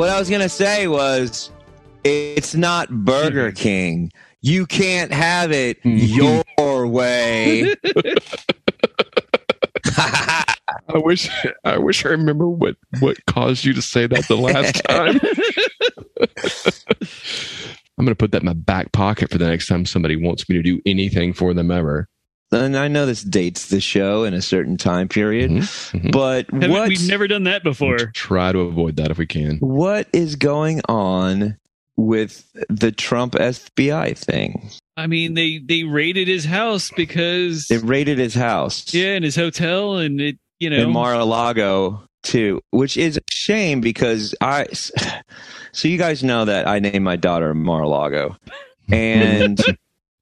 What I was gonna say was, it's not Burger mm-hmm. King. You can't have it mm-hmm. your way. I wish I wish I remember what what caused you to say that the last time. I'm gonna put that in my back pocket for the next time somebody wants me to do anything for them ever. And I know this dates the show in a certain time period, Mhm, mhm. but Haven't- what We've never done that before. Try to avoid that if we can. what is going on with the Trump FBI thing? I mean, they they raided his house because They raided his house. yeah, and his hotel, and it you know in Mar-a-Lago too, which is a shame because I. So you guys know that I named my daughter Mar-a-Lago, and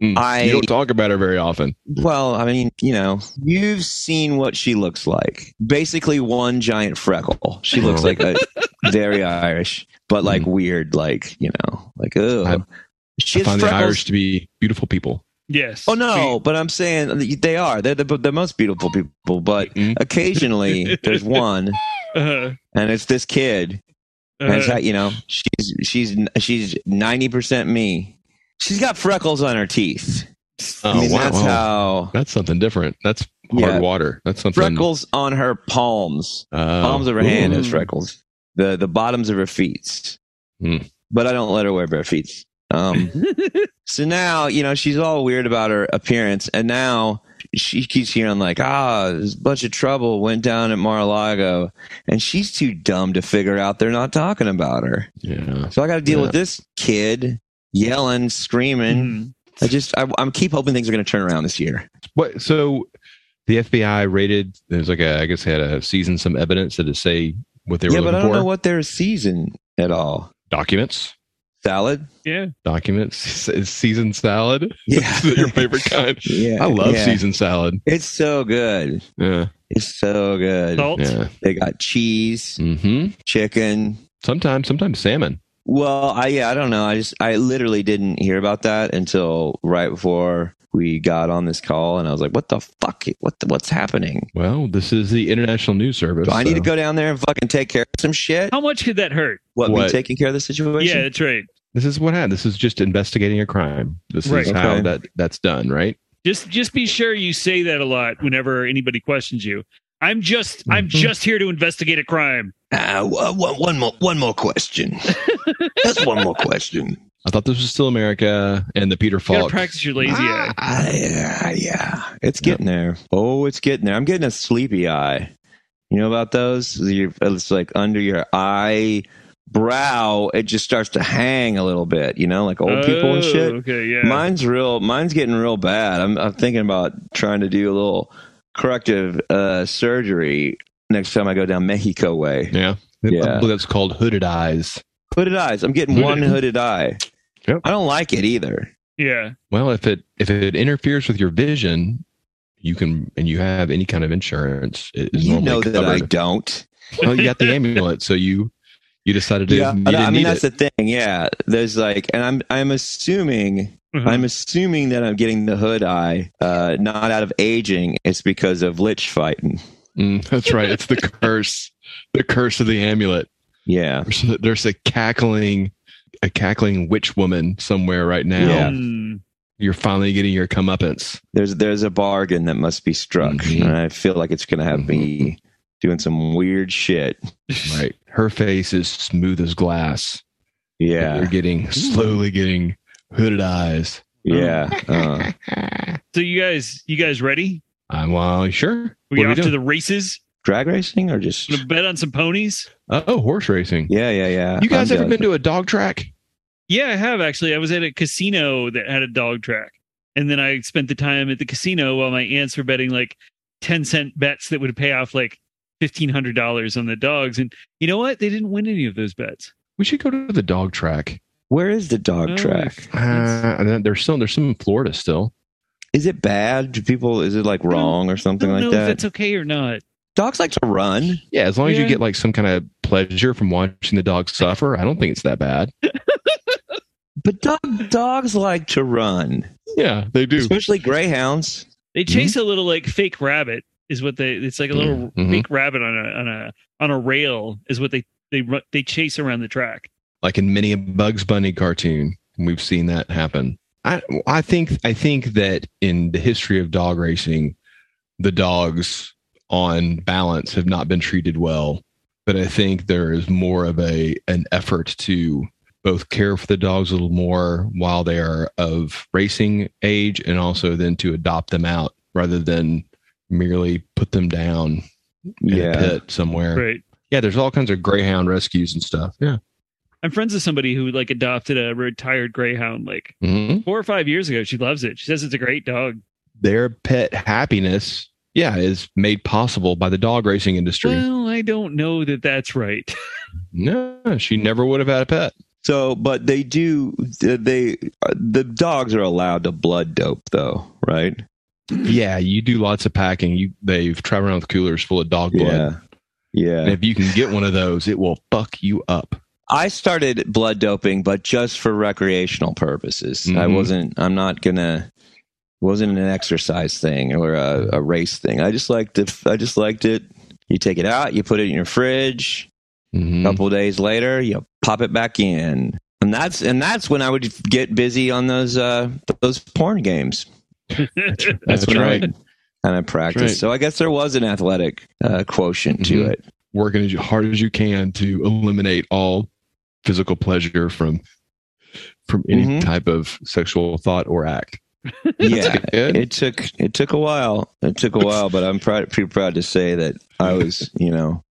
Mm. I- you don't talk about her very often. well, I mean, you know, you've seen what she looks like. Basically, one giant freckle. She looks like a very Irish, but like weird, like you know, like oh, I- she I has find the. Irish to be beautiful people. yes. Oh no, but I'm saying they are. They're the, the most beautiful people, but Mhm. occasionally there's one, Uh, and it's this kid. And it's uh, you know, she's she's she's ninety percent me. She's got freckles on her teeth. Oh, I mean, wow. that's how That's something different. That's hard Yeah. water. That's something. freckles on her palms. Uh, palms of her hand has freckles. The the bottoms of her feet. Hmm. But I don't let her wear bare feet. Um, so now you know she's all weird about her appearance, and now she keeps hearing like, ah, there's a bunch of trouble went down at Mar-a-Lago, and she's too dumb to figure out they're not talking about her. Yeah. So I got to deal Yeah. with this kid yelling, screaming. mhm. I just I, I'm keep hoping things are going to turn around this year. What? So the FBI rated. There's like a. I guess they had a season some evidence to say what they were yeah, but I don't for. know what they're season at all. documents. Salad. yeah. Documents. Is seasoned salad. Yeah. Your favorite kind? Yeah, I love yeah. seasoned salad. It's so good. Yeah. It's so good. Salt. Yeah. They got cheese, mm-hmm. chicken. Sometimes, sometimes salmon. Well, I yeah, I don't know. I just I literally didn't hear about that until right before we got on this call, and I was like, "What the fuck? What the, what's happening? Well, this is the International News Service. Do I need to go down there and fucking take care of some shit? How much could that hurt? What, me What? taking care of the situation? Yeah, that's right. This is what happened. This is just investigating a crime. This Right. is how that that's done, right? Just just be sure you say that a lot whenever anybody questions you. I'm just I'm Mhm. just here to investigate a crime. Uh, one, one more, one more question. That's one more question. I thought this was still America and the Peter You gotta Falk. practice your lazy eye. Ah, yeah, yeah, it's getting there. Oh, it's getting there. I'm getting a sleepy eye. You know about those? Your- It's like under your eye brow. It just starts to hang a little bit. You know, like old people and Oh, shit. Okay, yeah. Mine's real. Mine's getting real bad. I'm, I'm thinking about trying to do a little corrective uh, surgery next time I go down Mexico way. yeah. Yeah. I believe that's called hooded eyes. Hooded eyes. I'm getting one hooded eye. Yep. I don't like it either. yeah. Well, if it if it interferes with your vision, you can and you have any kind of insurance. It is You know that I don't. well, you got the amulet, so you you decided to Yeah, you I, didn't I mean need that's it. the thing. Yeah, there's like, and I'm I'm assuming Mhm. I'm assuming that I'm getting the hood eye, uh, not out of aging. It's because of lich fighting. Mm, that's right. It's the curse, the curse of the amulet. Yeah, There's a, there's a cackling, a cackling witch woman somewhere right now. Yeah. Mm. You're finally getting your comeuppance. there's there's a bargain that must be struck, Mhm. and I feel like it's gonna have me doing some weird shit. Right. Her face is smooth as glass. Yeah, You're getting slowly getting hooded eyes. yeah. Uh, So you guys you guys ready? I'm well, sure. We What are off to doing? the races? drag racing or just Gonna bet on some ponies? oh, horse racing. yeah, yeah, yeah. You guys I'm ever down. been to a dog track? Yeah, I have actually. I was at a casino that had a dog track. and then I spent the time at the casino while my aunts were betting like ten cent bets that would pay off like fifteen hundred dollars on the dogs. And you know what? They didn't win any of those bets. We should go to the dog track. Where is the dog Oh, track? Uh, there's some there's some in Florida still. Is it bad? Do people? Is it like wrong or I something don't like know if that? that's okay or not. Dogs like to run. Yeah, as long as you get like some kind of pleasure from watching the dog suffer, I don't think it's that bad. But dog, dogs like to run, Yeah, they do. especially greyhounds. They chase a little like fake rabbit is what they. It's like a little Mhm. fake rabbit on a on a on a rail is what they they they chase around the track. Like in many a Bugs Bunny cartoon, we've seen that happen. I I think I think that in the history of dog racing, the dogs on balance have not been treated well. But I think there is more of a an effort to both care for the dogs a little more while they are of racing age and also then to adopt them out rather than merely put them down in a Yeah, pit somewhere. Right. Yeah, there's all kinds of greyhound rescues and stuff. Yeah. I'm friends with somebody who like adopted a retired greyhound like hmm four or five years ago. She loves it. She says it's a great dog. Their pet happiness, yeah, is made possible by the dog racing industry. Well, I don't know that that's right. no, she never would have had a pet. So, but they do. They the dogs are allowed to blood dope, though, right? yeah, you do lots of packing. You they've traveled around with coolers full of dog blood. Yeah, yeah. And if you can get one of those, it will fuck you up. I started blood doping, but just for recreational purposes. I Mhm. wasn't. I'm not gonna. Wasn't an exercise thing or a, a race thing. I just liked it. I just liked it. You take it out, you put it in your fridge. Mhm. A couple of days later, you pop it back in, and that's and that's when I would get busy on those uh those porn games. That's, That's right. I would kind of practice. right. So I guess there was an athletic uh, quotient to Mhm. it. Working as hard as you can to eliminate all physical pleasure from from any Mhm. type of sexual thought or act. Yeah, it took it took a while. It took a while, but I'm proud, pretty proud to say that I was, you know,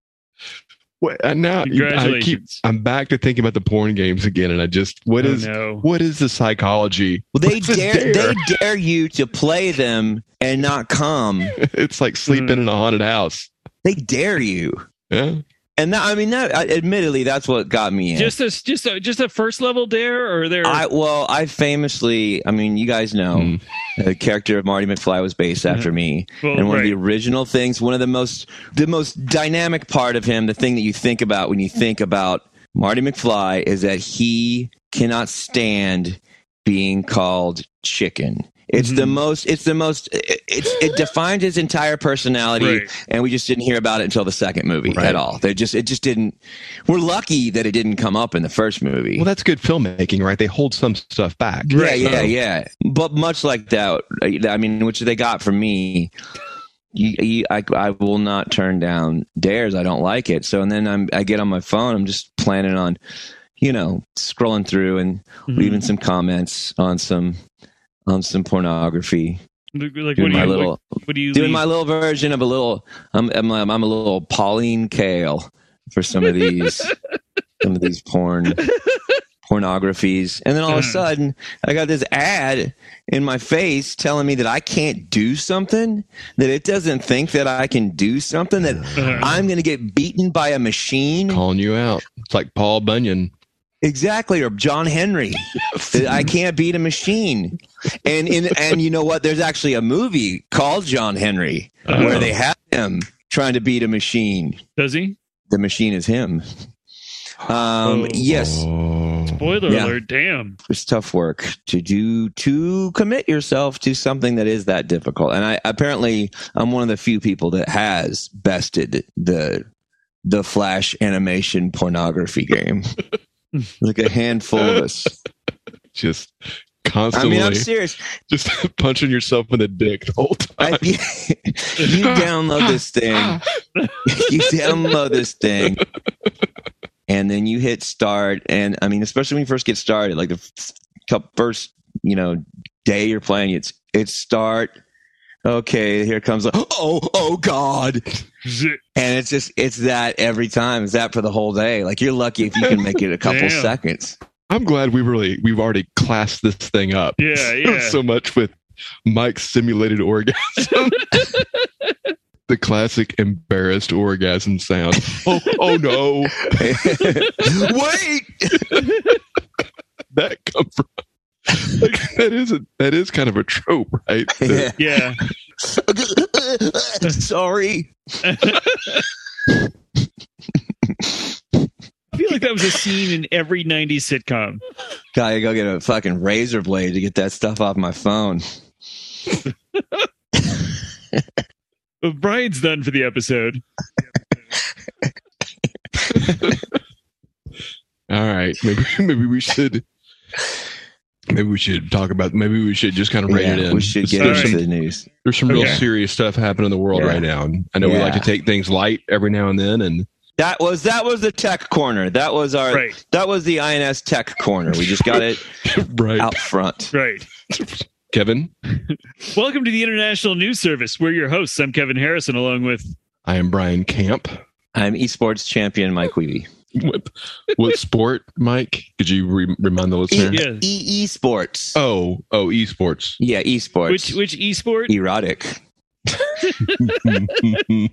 Wait, and uh, now I keep I'm back to thinking about the porn games again, and I just what oh, is no. what is the psychology? well, they dare, dare? they dare you to play them and not come. it's like sleeping hmm. in a haunted house. They dare you, Yeah. And that, I mean, that admittedly, that's what got me in. Just a just a just a first level dare or there I well, I famously, I mean, you guys know, Hmm. the character of Marty McFly was based after me. well, and one right. of the original things, one of the most the most dynamic part of him, the thing that you think about when you think about Marty McFly is that he cannot stand being called chicken. It's the Mhm. most it's the most it, it's it defines his entire personality Right. and we just didn't hear about it until the second movie Right. at all. They just it just didn't we're lucky that it didn't come up in the first movie. Well, that's good filmmaking, right? They hold some stuff back. Yeah, yeah, So- yeah. But much like that, I mean, which they got from me. You, you, I, I will not turn down dares. I don't like it. So, and then I'm, I get on my phone. I'm just planning on, you know, scrolling through and Mhm. leaving some comments on some, on some pornography. like what do Doing you my little, what do you doing leave? my little version of a little. I'm, I'm, I'm a little Pauline Kael for some of these, some of these porn pornographies. And then all of a Mhm. sudden, I got this ad in my face telling me that I can't do something, that it doesn't think that I can do something, that Uh-huh. I'm going to get beaten by a machine. Calling you out. It's like Paul Bunyan. Exactly, or John Henry. I can't beat a machine. And in, and you know what? There's actually a movie called John Henry Uh-huh. where they have him trying to beat a machine. Does he? The machine is him. Um, Oh. yes, Oh. Spoiler Yeah. alert! Damn. it's tough work to do to commit yourself to something that is that difficult and i apparently i'm one of the few people that has bested the the flash animation pornography game like a handful of us Just i constantly mean i'm serious. Just punching yourself in the dick the whole time. I, you download this thing. You download this thing. And then you hit start. And i mean especially when you first get started like the first you know day you're playing it's it's start. Okay here comes a, oh oh god. And it's just it's that every time. It's that for the whole day. Like you're lucky if you can make it a couple Damn. seconds I'm glad we really we've already classed this thing up. Yeah, yeah. so much with Mike's simulated orgasm. the classic embarrassed orgasm sound. Oh, oh no. Wait. that come from? Like, that is a, that is kind of a trope, right? The- Yeah. Sorry. I feel like that was a scene in every 90s sitcom. Gotta go get a fucking razor blade to get that stuff off my phone. Well, Brian's done for the episode. All right, maybe maybe we should maybe we should talk about maybe we should just kind of rein it in. we should get there's into some, the news. there's some real serious stuff happening in the world Yeah. right now. And I know we like to take things light every now and then, and That was that was the tech corner. That was our Right. that was the INS tech corner. We just got it right, out front. Right. Kevin, Welcome to the International News Service. We're your hosts. I'm Kevin Harrison, along with I am Brian Camp. I'm esports champion Mike Wiebe. What, what sport, Mike? Could you re- remind the listener? Yeah. E esports. Oh, oh, esports. Yeah, esports. which which esport. erotic.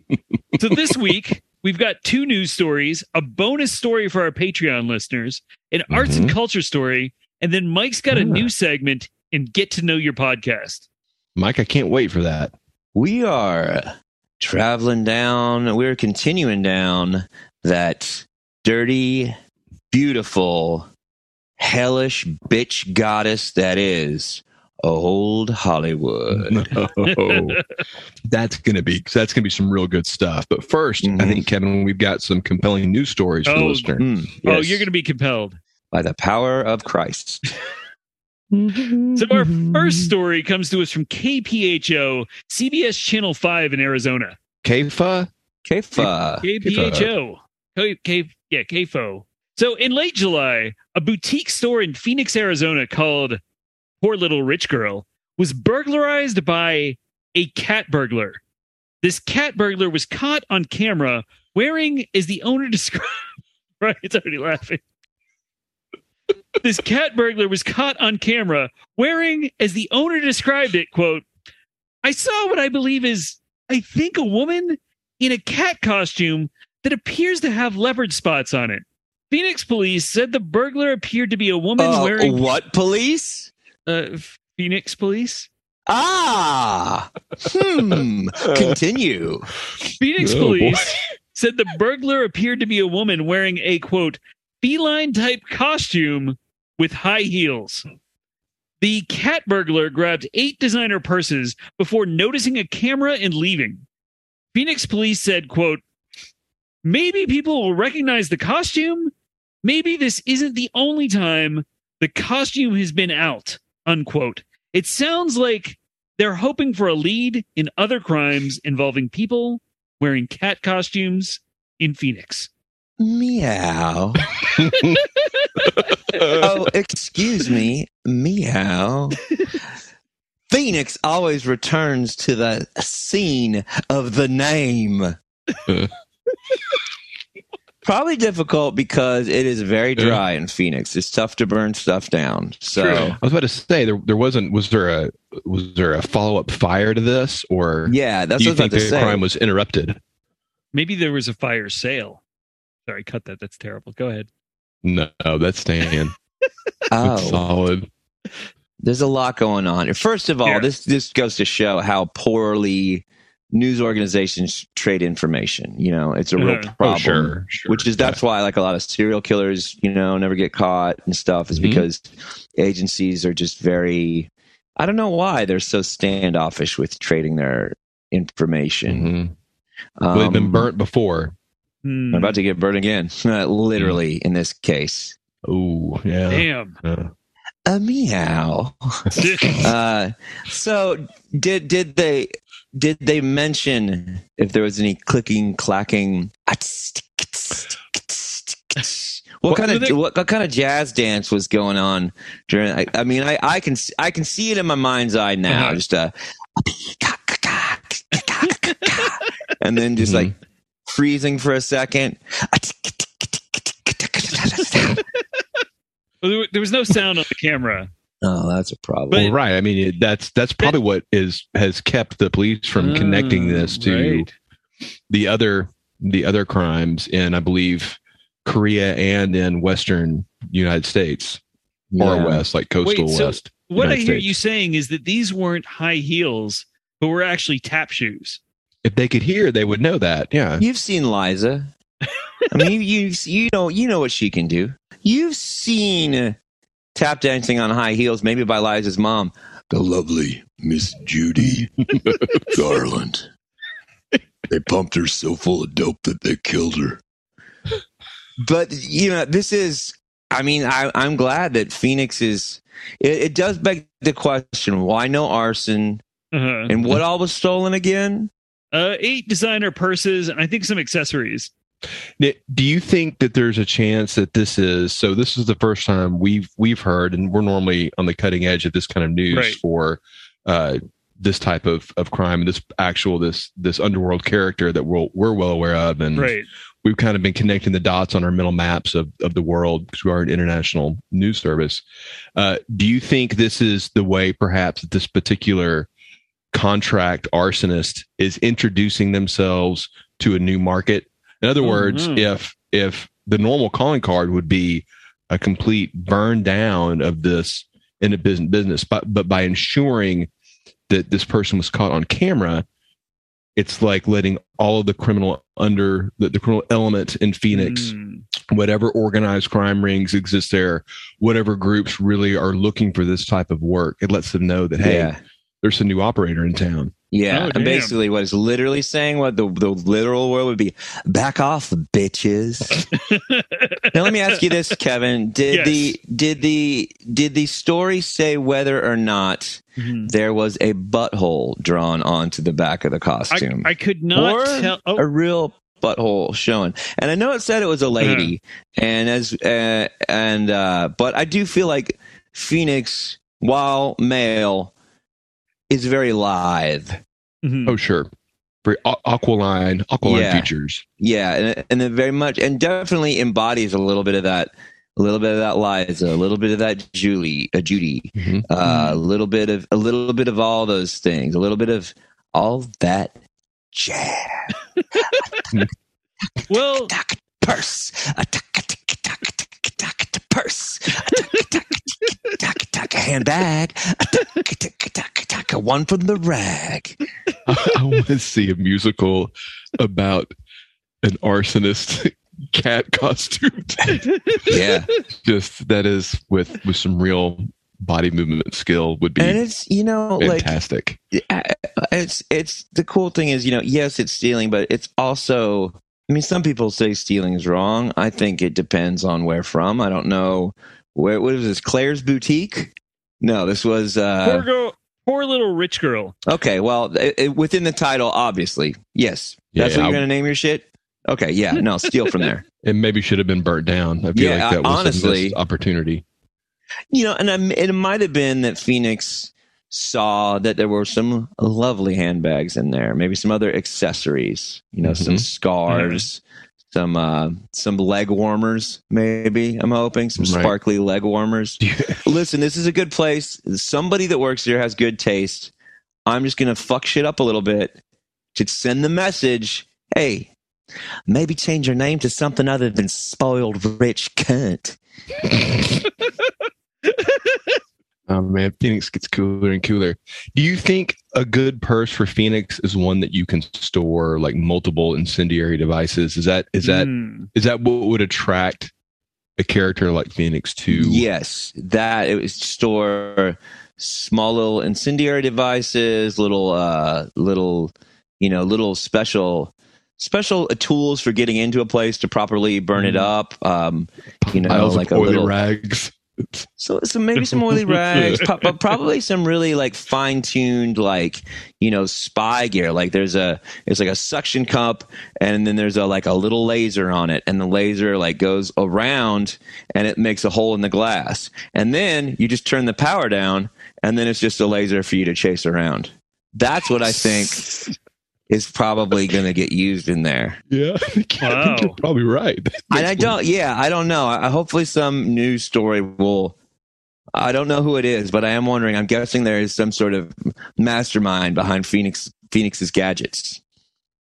So this week we've got two news stories, a bonus story for our Patreon listeners, an arts and Mhm. culture story, and then Mike's got a new segment in Get to Know Your Podcast. Mike, I can't wait for that. We are traveling down, we're continuing down that dirty, beautiful, hellish bitch goddess that is old Hollywood. No. that's gonna be that's gonna be some real good stuff. But 1st I Mhm. think Kevin, we've got some compelling news stories for the Oh, listener. Mm, Oh, you're going to be compelled. by the power of Christ. So our first story comes to us from KPHO, CBS Channel 5 in Arizona. Kefa, Kefa. KPHO. K, K, yeah, KFO. So in late July, a boutique store in Phoenix, Arizona called Poor Little Rich Girl was burglarized by a cat burglar. This cat burglar was caught on camera wearing, as the owner described, right? It's already laughing. this cat burglar was caught on camera wearing, as the owner described it, quote, I saw what I believe is, I think, a woman in a cat costume that appears to have leopard spots on it. Phoenix police said the burglar appeared to be a woman Uh, wearing what police? Uh, Phoenix police. Ah. Hmm. Continue. Phoenix Oh, police said the burglar appeared to be a woman wearing a quote feline type costume with high heels. The cat burglar grabbed eight designer purses before noticing a camera and leaving. Phoenix police said, quote, maybe people will recognize the costume. Maybe this isn't the only time the costume has been out, unquote. It sounds like they're hoping for a lead in other crimes involving people wearing cat costumes in Phoenix. Meow. oh, excuse me. Meow. Phoenix always returns to the scene of the name. Probably difficult because it is very dry in Phoenix. It's tough to burn stuff down. So True. I was about to say there there wasn't was there a was there a follow up fire to this or yeah, that's do you what I was think about the to say. crime was interrupted? Maybe there was a fire sale. Sorry, cut that. That's terrible. Go ahead. No, that's staying. That's oh, solid. there's a lot going on. First of all, Yeah. this this goes to show how poorly news organizations trade information. You know, it's a real Uh-huh. problem. Oh, sure, sure. which is that's why like a lot of serial killers you know never get caught and stuff is Mhm. because agencies are just very i don't know why they're so standoffish with trading their information Mhm. Well, they've been Um, burnt before. Hmm. I'm about to get burnt again literally in this case Oh, yeah. Damn. Uh, a meow uh so did did they did they mention if there was any clicking clacking what kind of they- what, what kind of jazz dance was going on during I, I mean I, I can I can see it in my mind's eye now Uh-huh. just a and then just Mhm. like freezing for a second Well, there was no sound on the camera. Oh, that's a problem. But- well, right. I mean, it, that's that's probably what is has kept the police from connecting this to Mm, Right. the other the other crimes in, I believe, Korea and in Western United States or Yeah. West, like coastal Wait, so West. What I United hear States. you saying is that these weren't high heels, but were actually tap shoes. If they could hear, they would know that. Yeah. You've seen Liza. I mean, you, you you know you know what she can do. You've seen uh, tap dancing on high heels, maybe by Liza's mom, the lovely Miss Judy Garland. They pumped her so full of dope that they killed her. But you know, this is. I mean, I, I'm glad that Phoenix is. It, it does beg the question: Why no arson? Uh-huh. And what all was stolen again? Uh, eight designer purses and I think some accessories. Do you think that there's a chance that this is so? This is the first time we've we've heard, and we're normally on the cutting edge of this kind of news Right. for uh, this type of of crime and this actual this this underworld character that we're we're well aware of, and Right. we've kind of been connecting the dots on our mental maps of of the world because we are an international news service. Uh, do you think this is the way, perhaps, that this particular contract arsonist is introducing themselves to a new market? In other words, Mhm. if if the normal calling card would be a complete burn down of this in a business business, but but by ensuring that this person was caught on camera, it's like letting all of the criminal under the, the criminal element in Phoenix, Mm. whatever organized crime rings exist there, whatever groups really are looking for this type of work, it lets them know that hey, Yeah. There's a new operator in town. Yeah, Oh, and damn. basically what it's literally saying, what the the literal word would be, back off, bitches. now let me ask you this, Kevin: Did Yes. the did the did the story say whether or not Mhm. there was a butthole drawn onto the back of the costume, I could not Or tell. Oh, a real butthole showing? And I know it said it was a lady, and as uh, and uh, but I do feel like Phoenix, while male, is very lithe. mhm. Oh, sure. Very aqu- aqualine, aqualine Yeah. features. Yeah, and and then very much and definitely embodies a little bit of that, a little bit of that Liza, a little bit of that Julie, uh, Judy, Mhm. uh, a little bit of a little bit of all those things, a little bit of all that jazz. well, purse, purse, handbag, a tack, one from the rag. I want to see a musical about an arsonist cat costume. Yeah, Just that is with with some real body movement skill would be and it's you know like fantastic. I- it's it's the cool thing is you know yes it's stealing but it's also i mean some people say stealing is wrong i think it depends on where from i don't know where what was this claire's boutique no this was poor uh girl, poor little rich girl. okay well it, it- within the title obviously yes that's Yeah, what you're gonna name your shit okay yeah no steal from there It maybe should have been burnt down. I feel Yeah, like that was honestly- a missed opportunity. you know and I'm, it might have been that phoenix saw that there were some lovely handbags in there maybe some other accessories you know some Mhm. scarves some uh some leg warmers maybe i'm hoping some Right. sparkly leg warmers. Listen this is a good place. Somebody that works here has good taste. I'm just gonna fuck shit up a little bit to send the message hey maybe change your name to something other than spoiled rich cunt Oh man, Phoenix gets cooler and cooler. Do you think a good purse for Phoenix is one that you can store like multiple incendiary devices? Is that is that Mm. is that what would attract a character like Phoenix to? Yes, that it was store small little incendiary devices, little uh little you know, little special special tools for getting into a place to properly burn it Mhm. up. Um you know, piles like of a little rags. So, so maybe some oily rags, but probably some really like fine tuned, like you know, spy gear. Like there's a, it's like a suction cup, and then there's a like a little laser on it, and the laser like goes around, and it makes a hole in the glass, and then you just turn the power down, and then it's just a laser for you to chase around. That's what I think is probably going to get used in there. Yeah, I think Wow. you're probably right. And I don't, yeah, I don't know. I, hopefully, some news story will I don't know who it is, but I am wondering. I'm guessing there is some sort of mastermind behind Phoenix Phoenix's gadgets.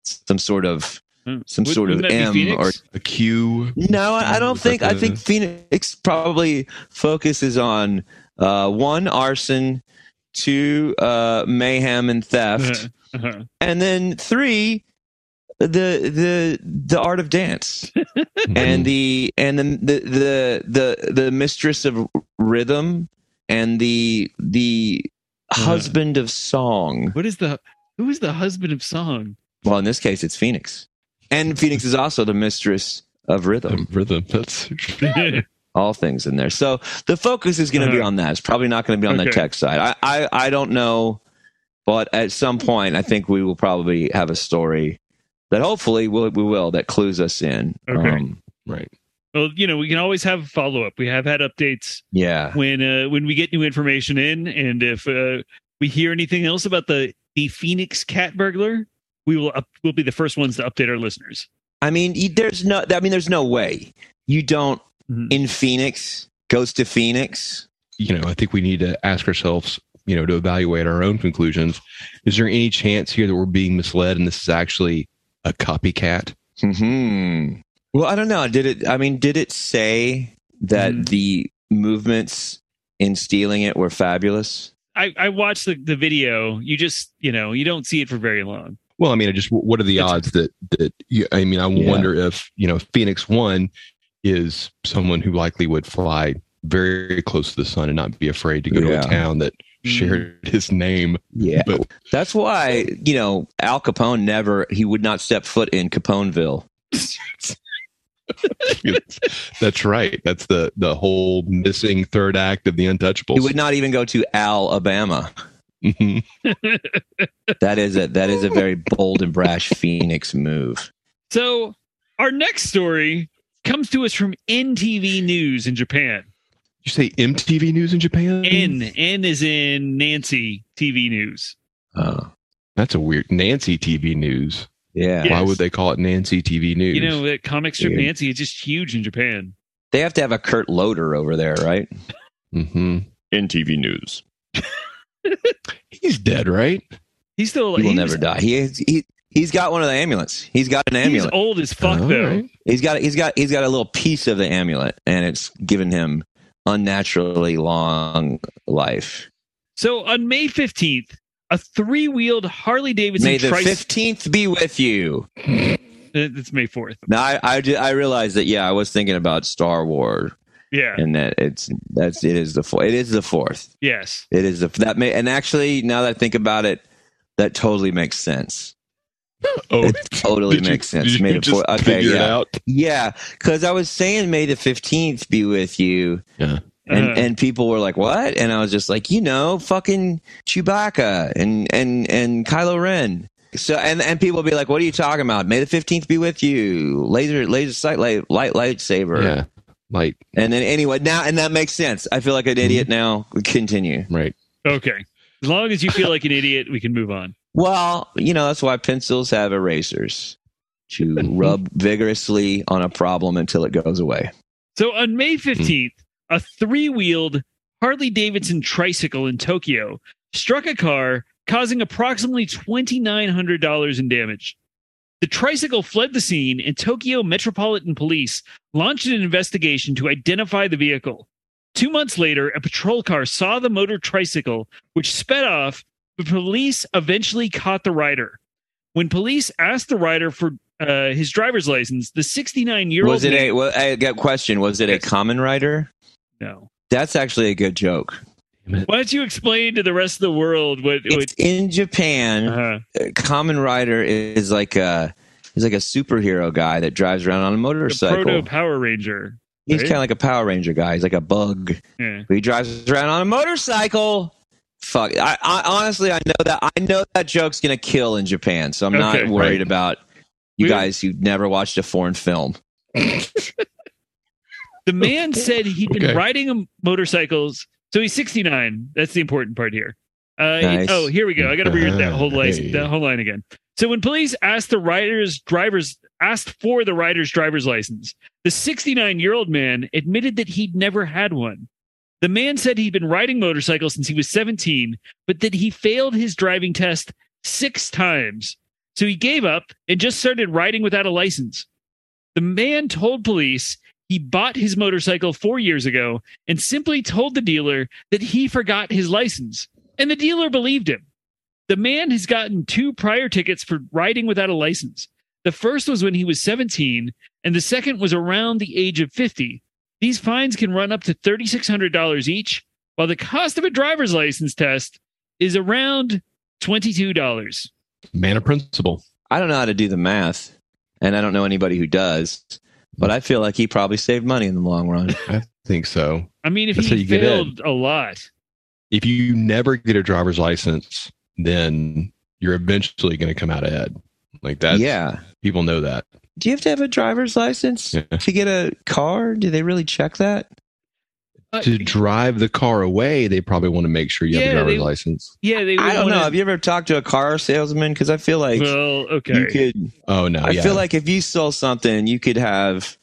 Some sort of Hmm. some Would- sort of wouldn't that be M or Phoenix? A Q. no, I I don't Is that think. I think Phoenix probably focuses on uh, one arson, two uh, mayhem and theft, Uh-huh. Uh-huh. and then three the the the art of dance and the and the the the the, the mistress of rhythm and the the Uh. husband of song. What is the who is the husband of song? Well, in this case, it's Phoenix, and Phoenix is also the mistress of rhythm. Rhythm. That's all things in there. So the focus is going to be Uh-huh. on that. It's probably not going to be on the tech side. I, I, I don't know, but at some point, I think we will probably have a story that hopefully we'll, we will that clues us in. Okay. Um, right. well, you know, we can always have follow up. We have had updates yeah. when uh, when we get new information in, and if uh, we hear anything else about the the Phoenix cat burglar, we will up, we'll be the first ones to update our listeners. I mean, there's no. I mean, there's no way you don't Mhm. in Phoenix goes to Phoenix. You know, I think we need to ask ourselves, you know, to evaluate our own conclusions. Is there any chance here that we're being misled and this is actually a copycat? Hmm. Well, I don't know. Did it? I mean, did it say that Mhm. the movements in stealing it were fabulous? I, I watched the, the video. You just you know you don't see it for very long. Well, I mean, I just what are the It's- odds that that you, I mean, I Yeah. wonder if you know Phoenix One is someone who likely would fly very close to the sun and not be afraid to go Yeah. to a town that. Shared his name. Yeah. But That's why, you know, Al Capone never, he would not step foot in Caponeville. that's right. That's the the whole missing third act of the Untouchables. He would not even go to Alabama. Mhm. That is a, that is a very bold and brash Phoenix move. So our next story comes to us from NTV News in Japan. You say MTV News in Japan? N N is in Nancy TV News. Oh, That's a weird Nancy TV News. yeah. Yeah. Why Yes. would they call it Nancy TV News? You know that comic strip Weird. Nancy is just huge in Japan. They have to have a Kurt Loder over there, right? hmm In TV news. he's dead, right? He's still He will he's, never die. He, he he's got one of the amulets. He's got an He's amulet. old as fuck All though. right. He's got he's got he's got a little piece of the amulet, and it's given him unnaturally long life. So on May fifteenth, a three-wheeled Harley Davidson May the tricycle. fifteenth be with you. Uh, it's May fourth. Now I, I I realized that yeah, I was thinking about Star Wars, Yeah. and that it's that's it is the fourth. It is the fourth. Yes. It is the that may and actually now that I think about it, that totally makes sense. Oh, It totally did you- makes sense. did you May the just fourth. Okay, it yeah, out? yeah. Because I was saying May the fifteenth be with you, Yeah. and Uh-huh. and people were like, "What?" And I was just like, you know, fucking Chewbacca and and and Kylo Ren. So and and people would be like, "What are you talking about?" May the fifteenth be with you. Laser laser sight light light lightsaber. Yeah. Like, And then anyway, now and that makes sense. I feel like an idiot now. Continue. right. Okay. As long as you feel like an idiot, we can move on. Well, you know that's why pencils have erasers to rub vigorously on a problem until it goes away. So on May hmm. 15th, a three wheeled Harley Davidson tricycle in Tokyo struck a car, causing approximately $2,900 in damage. The tricycle fled the scene, and Tokyo Metropolitan Police launched an investigation to identify the vehicle. Two months later, a patrol car saw the motor tricycle, which sped off, but police eventually caught the rider. When police asked the rider for uh, his driver's license, the 69 year old Was it a? Well, I got a question. Was it a common rider? no. That's actually a good joke. Why don't you explain to the rest of the world what? what It's in Japan. uh, uh, Kamen Rider is like a he's like a superhero guy that drives around on a motorcycle. proto Power Ranger. he's right? kind of like a Power Ranger guy. He's like a bug. Yeah. But he drives around on a motorcycle. Fuck. I, I honestly, I know that I know that joke's gonna kill in Japan, so I'm Okay. not worried Right. about you We- guys who never watched a foreign film. The man said he'd been Okay. riding a motorcycles. So he's 69. That's the important part here. Uh, he- oh, here we go. I got to read that whole line, Hey. that whole line again. So when police asked the rider's driver's asked for the rider's driver's license, the 69 year old man admitted that he'd never had one. The man said he'd been riding motorcycles since he was 17, but that he failed his driving test six times. So he gave up and just started riding without a license. The man told police he bought his motorcycle four years ago and simply told the dealer that he forgot his license. And the dealer believed him. The man has gotten two prior tickets for riding without a license. The first was when he was 17, and the second was around the age of 50. These fines can run up to $3,600 each, while the cost of a driver's license test is around $22. Man of principle. I don't know how to do the math, and I don't know anybody who does, but I feel like he probably saved money in the long run. I think so. I mean, if That's he failed a lot, If you never get a driver's license, then you're eventually going to come out ahead. Like that. yeah. People know that. Do you have to have a driver's license Yeah. to get a car? Do they really check that? Uh, To drive the car away, they probably want to make sure you have a driver's they- license. yeah, they. I don't know. wanna- Have you ever talked to a car salesman? Because I feel like Well, okay. you could. Oh no. I yeah. feel like if you sold something, you could have,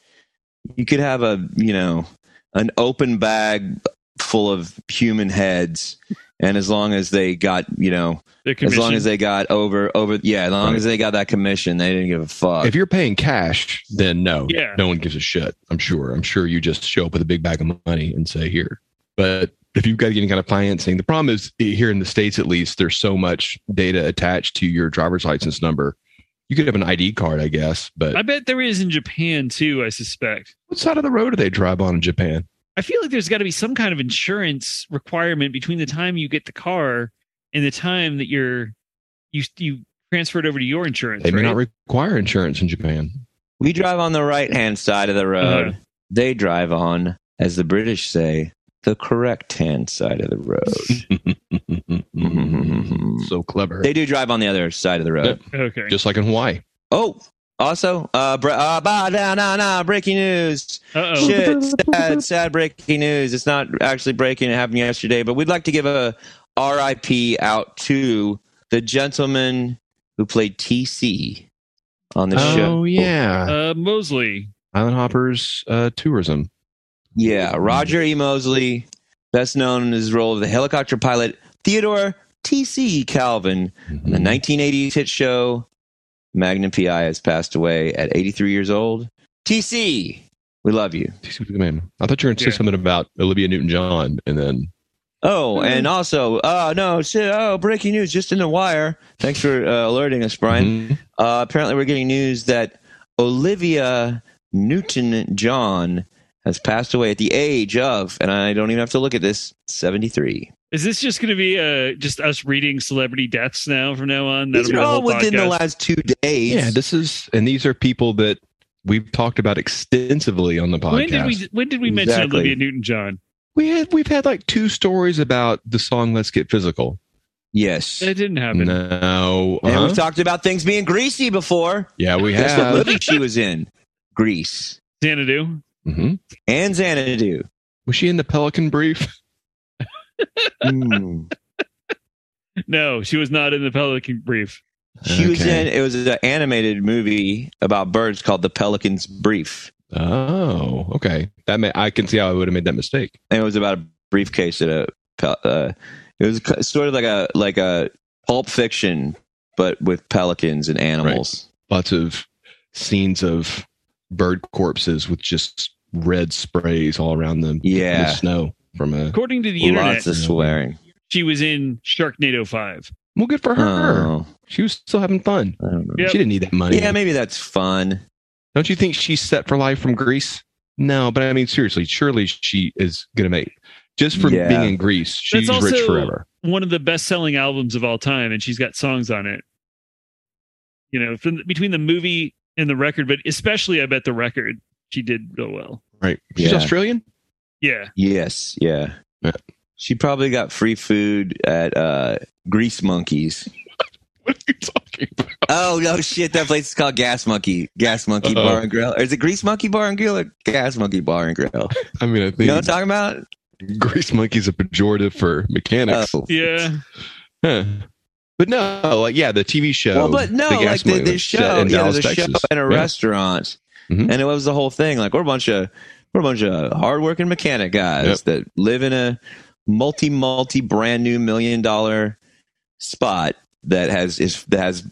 you could have a you know, an open bag full of human heads, and as long as they got you know, as long as they got over over yeah, as long Right. as they got that commission, they didn't give a fuck. if you're paying cash, then no, Yeah. no one gives a shit. I'm sure. I'm sure you just show up with a big bag of money and say here. But if you've got any kind of financing, the problem is here in the states, at least, there's so much data attached to your driver's license number. You could have an ID card, I guess, but I bet there is in Japan too. I suspect. what side of the road do they drive on in Japan? I feel like there's got to be some kind of insurance requirement between the time you get the car and the time that you're you you transfer it over to your insurance. They may right? not require insurance in Japan. we drive on the right hand side of the road. Uh-huh. They drive on, as the British say, the correct hand side of the road. so clever. they do drive on the other side of the road. okay. Just like in Hawaii. Oh, also, uh, bre- uh, bah, nah, nah, nah, breaking news. Uh oh. Shit, sad, sad breaking news. It's not actually breaking. It happened yesterday, but we'd like to give a RIP out to the gentleman who played TC on the show. Oh yeah, Uh, Mosley. Island Hoppers uh, tourism. Yeah, Roger E. Mosley, best known in his role of the helicopter pilot Theodore TC Calvin in the Mhm. 1980s hit show Magnum PI has passed away at 83 years old. TC, we love you. TC was good man. I thought you were going to Yeah. say something about Olivia Newton-John, and then Oh, Mm-hmm. and also, uh, no, shit, oh, breaking news just in the wire. Thanks for uh, alerting us, Brian. Mhm. Uh, apparently, we're getting news that Olivia Newton John has passed away at the age of, and I don't even have to look at this, 73. Is this just going to be uh just us reading celebrity deaths now from now on? These That'll be are all whole within the last two days. yeah, this is, and these are people that we've talked about extensively on the podcast. When did we when did we mention Exactly. Olivia Newton John? we had we've had like two stories about the song "Let's Get Physical." yes. That didn't happen. No, And uh-huh. we've talked about things being greasy before. yeah, we Guess what have. movie she was in? Grease. Xanadu. Mhm. And Xanadu. Was she in the Pelican Brief? Mm. No, she was not in the Pelican Brief. She was in, it was an animated movie about birds called The Pelican's Brief. Oh, okay. That may I can see how I would have made that mistake. And it was about a briefcase at a, uh, it was sort of like a, like a pulp fiction, but with pelicans and animals. Lots of scenes of bird corpses with just red sprays all around them. Yeah. with snow from a. According to the internet, Lots of swearing. she was in Sharknado Five. Well, good for her. Oh, She was still having fun. I don't know. Yep. She didn't need that money. Yeah, maybe that's fun. Don't you think she's set for life from Grease? No, but I mean seriously, surely she is going to make just for Yeah. being in Grease. She's That's rich forever. One of the best-selling albums of all time, and she's got songs on it. You know, from, between the movie and the record, but especially, I bet the record she did real well. Right? She's Yeah. Australian. Yeah, Yes, yeah. Yeah. She probably got free food at uh, Grease Monkeys. What are you talking about? Oh no, shit! That place is called Gas Monkey, Gas Monkey Uh-oh. Bar and Grill. Or is it Grease Monkey Bar and Grill or Gas Monkey Bar and Grill? I mean, I think You know what I'm talking about? grease monkey's a pejorative for mechanics. Oh. yeah. Huh. But no, like yeah, the TV show. Well, but no, the like gas the, money the was show, set in yeah, Dallas, the show Texas. in a Yeah. restaurant, Mhm. and it was the whole thing. Like we're a bunch of We're a bunch of hardworking mechanic guys that live in a multi multi brand new million dollar spot that has is that has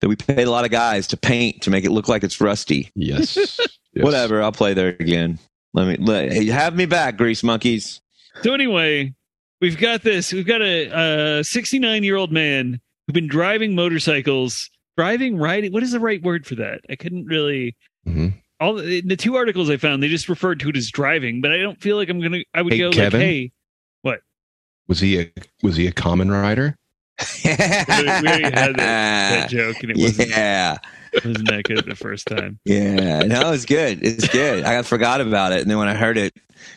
that we paid a lot of guys to paint to make it look like it's rusty. Yes. Yes. Whatever, I'll play there again. Let me let, have me back, grease monkeys. So anyway, we've got this. We've got a 69 year old man who's been driving motorcycles, driving, riding. What is the right word for that? I couldn't really. Mhm. All the, the two articles I found, they just referred to it as driving, but I don't feel like I'm gonna. I would Hey, go Kevin? like, hey, what Was he a was he a Kamen Rider? we already had that joke, and it wasn't, yeah, wasn't that good the first time. yeah. No, it's good. It's good. I forgot about it, and then when I heard it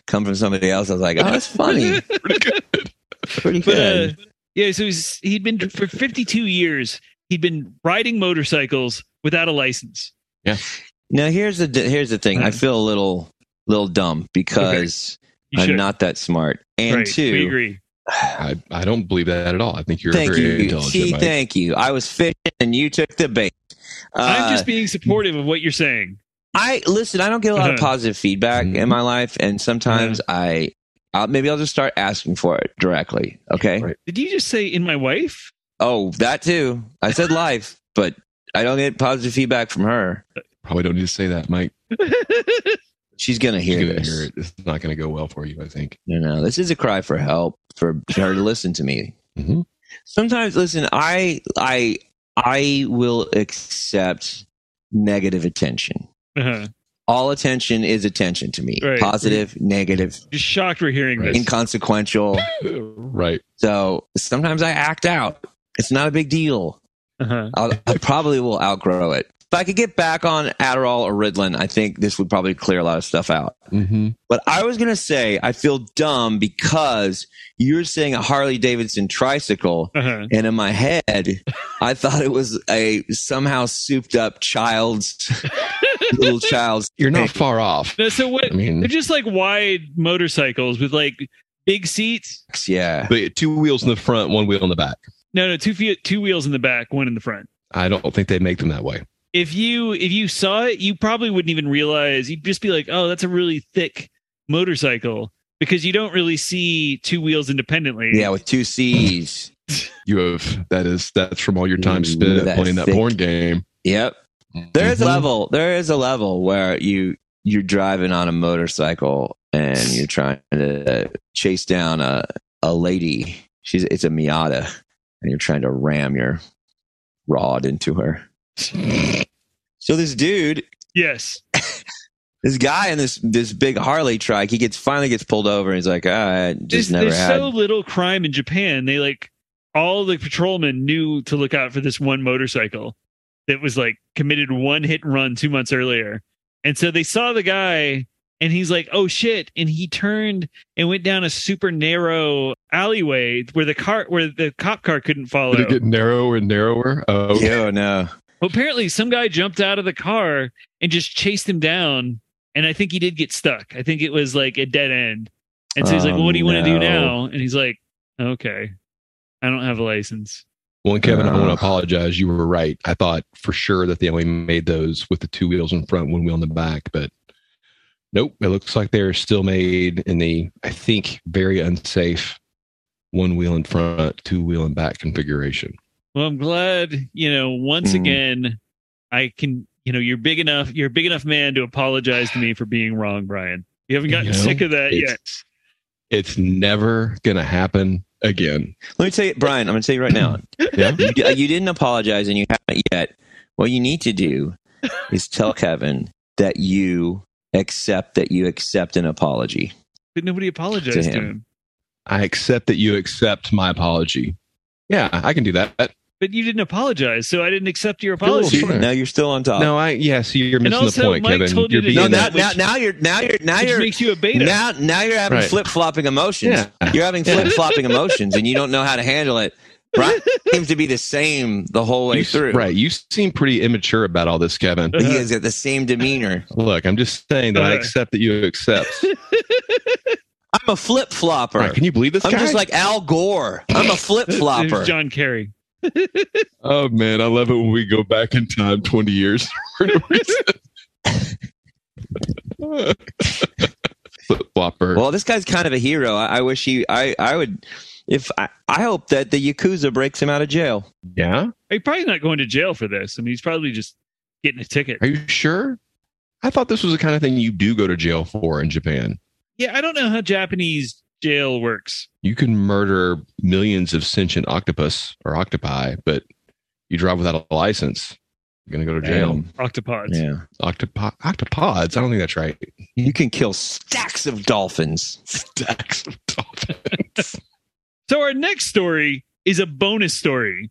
come from somebody else, I was like, "Oh, that's funny. Pretty good. Pretty But uh, yeah, so he's, he'd been for 52 years. He'd been riding motorcycles without a license. Now here's the here's the thing. I Uh-huh. feel a little little dumb because You I'm not that smart, and right, we two, agree. I, I don't believe that at all. I think you're thank very you. intelligent. See, Mike. thank you. I was fishing, and you took the bait. I'm Uh, just being supportive of what you're saying. I listen. I don't get a lot of Uh-huh. positive feedback Mhm. in my life, and sometimes I, I'll, maybe I'll just start asking for it directly. Okay. Right. Did you just say in my wife? Oh, that too. I said life, but I don't get positive feedback from her. Probably don't need to say that, Mike. She's gonna hear You're gonna this. hear it. It's not going to go well for you. I think. No, no. This is a cry for help for her to listen to me. Mhm. Sometimes, listen. I, I, I will accept negative attention. Uh-huh. All attention is attention to me. Right. Positive, negative, Just shocked we're hearing Right. this. inconsequential. right. So sometimes I act out. It's not a big deal. Uh-huh. I'll, I probably will outgrow it. If I could get back on Adderall or Ritalin, I think this would probably clear a lot of stuff out. Mm-hmm. But I was going to say I feel dumb because you're saying a Harley Davidson tricycle. Uh-huh. And in my head, I thought it was a somehow souped up child's little child's. You're not far off. No, so what? I mean, They're just like wide motorcycles with like big seats. Yeah. but two wheels in the front, one wheel in the back. No, no, two feet, two wheels in the back, one in the front. I don't think they make them that way. If you if you saw it, you probably wouldn't even realize. You'd just be like, "Oh, that's a really thick motorcycle," because you don't really see two wheels independently. Yeah, with two C's. You have that is that's from all your time Ooh, spent that playing that thick- porn game. Yep. There is a Mhm. level. There is a level where you you're driving on a motorcycle and you're trying to chase down a a lady. She's it's a Miata, and you're trying to ram your rod into her. So this dude, Yes. this guy in this this big Harley truck, he gets finally gets pulled over, and he's like, "Ah, I just There's, never there's had." so little crime in Japan. They like all the patrolmen knew to look out for this one motorcycle that was like committed one hit and run two months earlier. And so they saw the guy and he's like, oh shit. And he turned and went down a super narrow alleyway where the car where the cop car couldn't follow. Did it get narrower and narrower? Oh, Yo, no. Well, apparently some guy jumped out of the car and just chased him down. And I think he did get stuck. I think it was like a dead end. And so he's like, Oh, well, what do you want to do now? And he's like, okay, I don't have a license. Well, and Kevin, I want to Uh. apologize. You were right. I thought for sure that they only made those with the two wheels in front, one wheel in the back, but nope. It looks like they're still made in the, I think, very unsafe one wheel in front, two wheel in back configuration. Well, I'm glad, you know, once Mm. again, I can, you know, you're big enough, you're a big enough man to apologize to me for being wrong, Brian. You haven't gotten You know, sick of that it's- yet. It's never going to happen again. Let me tell you, Brian. I'm going to tell you right now. Yeah. you, you didn't apologize and you haven't yet. What you need to do is tell Kevin that you accept that you accept an apology. But nobody apologized to To him. him. I accept that you accept my apology. Yeah, I can do that. But you didn't apologize, so I didn't accept your Cool. apology. Sure. Now you're still on top. No, I, yeah, see, you're missing also, the point, Mike Kevin. told you You're to being no, now, that, now, now you're now you're now you're makes you a beta. now now you're having Right. flip flopping emotions. Yeah. You're having flip flopping emotions, and you don't know how to handle it. Brian seems to be the same the whole way you, through. Right. You seem pretty immature about all this, Kevin. He has got the same demeanor. Look, I'm just saying that I accept that you accept. I'm a flip flopper. Right, can you believe this I'm guy? just like Al Gore. I'm a flip flopper. John Kerry. Oh man, I love it when we go back in time 20 years for no reason. swapper. Well, this guy's kind of a hero. I, I wish he. I. I would. If I, I hope that the yakuza breaks him out of jail. yeah. He's probably not going to jail for this. I mean, he's probably just getting a ticket. Are you sure? I thought this was the kind of thing you do go to jail for in Japan. Yeah, I don't know how Japanese jail works. You can murder millions of sentient octopus or octopi, but you drive without a license, you're gonna go to jail. Damn. Octopods. Yeah. Octopi- octopods? I don't think that's right. You can kill stacks of dolphins. Stacks of dolphins. So our next story is a bonus story.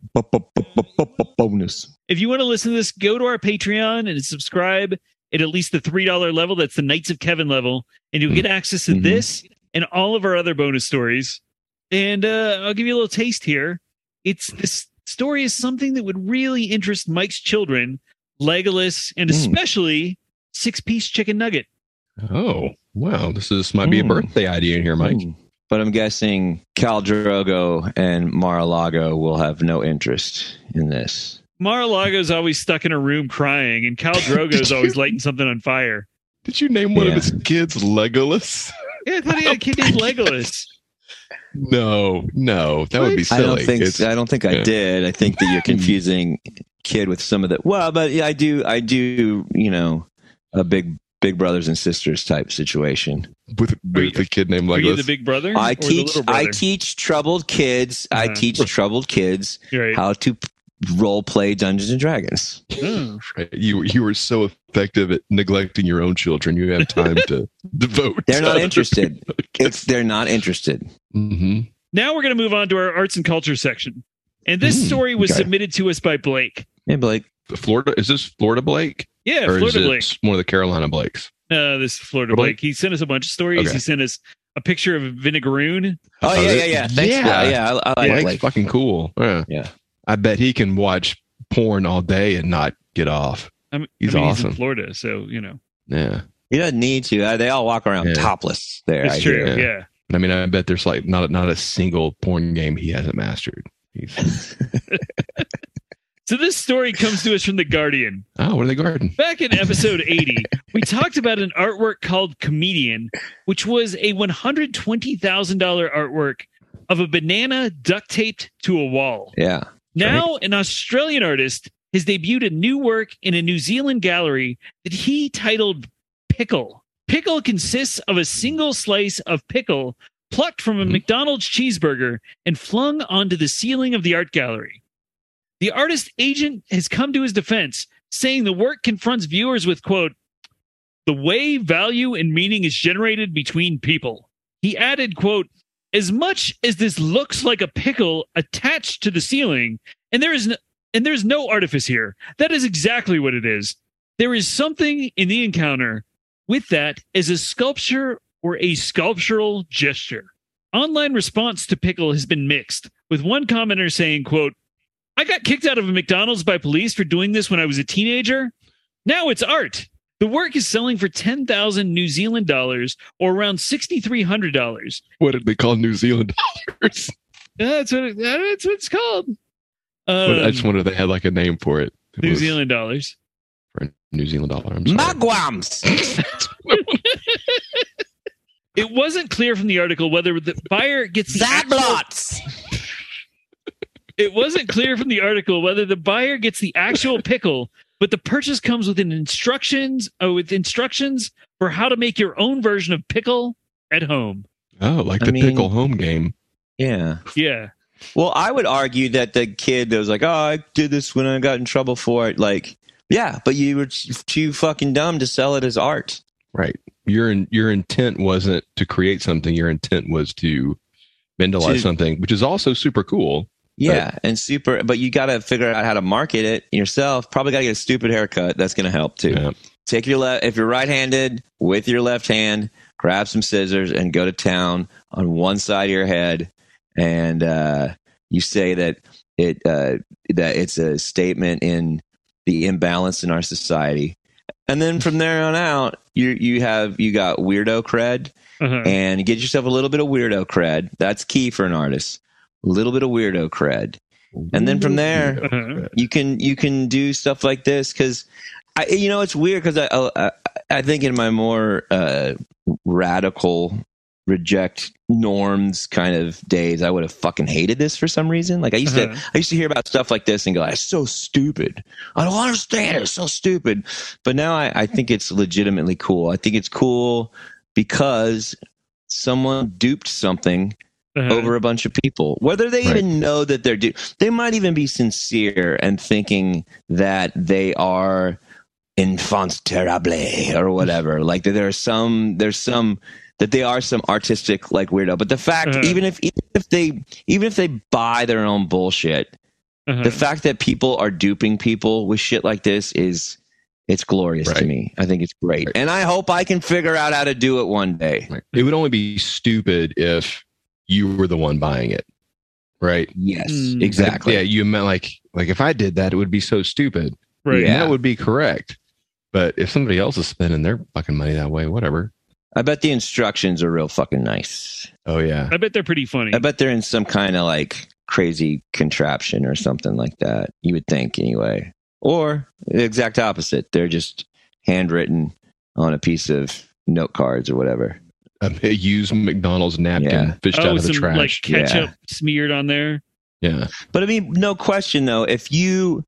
Bonus. If you want to listen to this, go to our Patreon and subscribe at at least the $3 level. That's the Knights of Kevin level. And you'll get access to Mhm. this and all of our other bonus stories. And uh, I'll give you a little taste here. It's this story is something that would really interest Mike's children, Legolas, and Mm. especially Six Piece Chicken Nugget. oh, wow. This is might be a Mm. birthday idea in here, Mike. Hmm. But I'm guessing Khal Drogo and Mar-a-Lago will have no interest in this. Mar-a-Lago's always stuck in a room crying, and Khal Drogo's always lighting something on fire. Did you name one Yeah. of his kids Legolas? Yeah, I thought he had a kid named Legolas. No, no, that would be silly. I don't think It's- I don't think I yeah. did. I think that you're confusing kid with some of the well, but yeah, I do I do, you know, a big big brothers and sisters type situation. with, Are you- with the kid named Are you Legolas. the big brother? I or the teach little I teach troubled kids. I Uh-huh. teach troubled kids Right. how to p- role play Dungeons and Dragons. Right. You you were so effective at neglecting your own children. You have time to devote. They're to not interested. It's they're not interested. Mhm. Now we're going to move on to our arts and culture section. And this Hmm, story was okay. submitted to us by Blake. Hey Blake. Florida is this Florida Blake Yeah, or Florida is Blake. it one of the Carolina Blakes? No, this is Florida Blake? Blake. He sent us a bunch of stories. Okay. He sent us a picture of Vinegaroon. Oh, Oh, yeah, yeah, yeah. Thanks. yeah. Yeah, yeah. I, I like Blake's Blake. fucking cool. Yeah. Yeah. I bet he can watch porn all day and not get off. I mean, He's I mean, He's awesome. in Florida, so you know Yeah. He doesn't need to. Uh, They all walk around Yeah. topless there. it's I true. hear. yeah. Yeah. But I mean, I bet there's like not not a single porn game he hasn't mastered. He's, So this story comes to us from the Guardian. oh, what are they guarding? Back in episode 80, we talked about an artwork called Comedian, which was a $120,000 artwork of a banana duct taped to a wall. Yeah. Now, an Australian artist has debuted a new work in a New Zealand gallery that he titled Pickle. Pickle consists of a single slice of pickle plucked from a Mhm. McDonald's cheeseburger and flung onto the ceiling of the art gallery. The artist agent has come to his defense, saying the work confronts viewers with, quote, the way value and meaning is generated between people. He added, quote, as much as this looks like a pickle attached to the ceiling, and there is no, and there's no artifice here. That is exactly what it is. There is something in the encounter with that as a sculpture or a sculptural gesture. Online response to pickle has been mixed, with one commenter saying, quote, I got kicked out of a McDonald's by police for doing this when I was a teenager. Now it's art. The work is selling for 10,000 New Zealand dollars or around $6,300. What did they call New Zealand dollars? That's what, it- that's what it's called. But I just Um, wondered if they had like a name for it. It New Zealand dollars. for New Zealand dollar. I'm. Magwams. It wasn't clear from the article whether the buyer gets the actual, Zablots. it wasn't clear from the article whether the buyer gets the actual pickle, but the purchase comes with an instructions uh, with instructions for how to make your own version of pickle at home. Oh, like I the mean- pickle home game. Yeah. Yeah. Well, I would argue that the kid that was like, "Oh, I did this when I got in trouble for it." Like, yeah, but you were too fucking dumb to sell it as art. Right. Your in, your intent wasn't to create something. Your intent was to vandalize To- something, which is also super cool. Yeah, and super. But you got to figure out how to market it yourself. Probably got to get a stupid haircut. That's going to help too. Yeah. Take your left if you're right-handed with your left hand. Grab some scissors and go to town on one side of your head, and uh, you say that it uh, that it's a statement in the imbalance in our society. And then from there on out, you you have you got weirdo cred, Uh-huh. and you get yourself a little bit of weirdo cred. That's key for an artist. A little bit of weirdo cred, and then from there, Uh-huh. you can you can do stuff like this because I you know it's weird because I, I I think in my more uh, radical reject norms kind of days, I would have fucking hated this for some reason. Like I used Uh-huh. to, I used to hear about stuff like this and go, "It's so stupid. I don't understand. it. It's so stupid." But now I, I think it's legitimately cool. I think it's cool because someone duped something Uh-huh. over a bunch of people. Whether they Right. even know that they're do they might even be sincere and thinking that they are enfants terrible or whatever. like that there are some there's some that they are some artistic like weirdo. But the fact Uh-huh. even if even if they even if they buy their own bullshit, Uh-huh. the fact that people are duping people with shit like this is it's glorious to me. I think it's great. And I hope I can figure out how to do it one day. Right. It would only be stupid if you were the one buying it, right? Yes, Mm. exactly. Yeah, you meant like like if I did that, it would be so stupid. right. Yeah. That would be correct. But if somebody else is spending their fucking money that way, whatever. I bet the instructions are real fucking nice. Oh yeah, I bet they're pretty funny. I bet they're in some kind of like crazy contraption or something like that. You would think anyway. Or the exact opposite. They're just handwritten on a piece of note cards or whatever. A, a used McDonald's napkin Yeah. fished oh, out of with the some like trash. ketchup smeared on there. yeah, But I mean, no question though, if you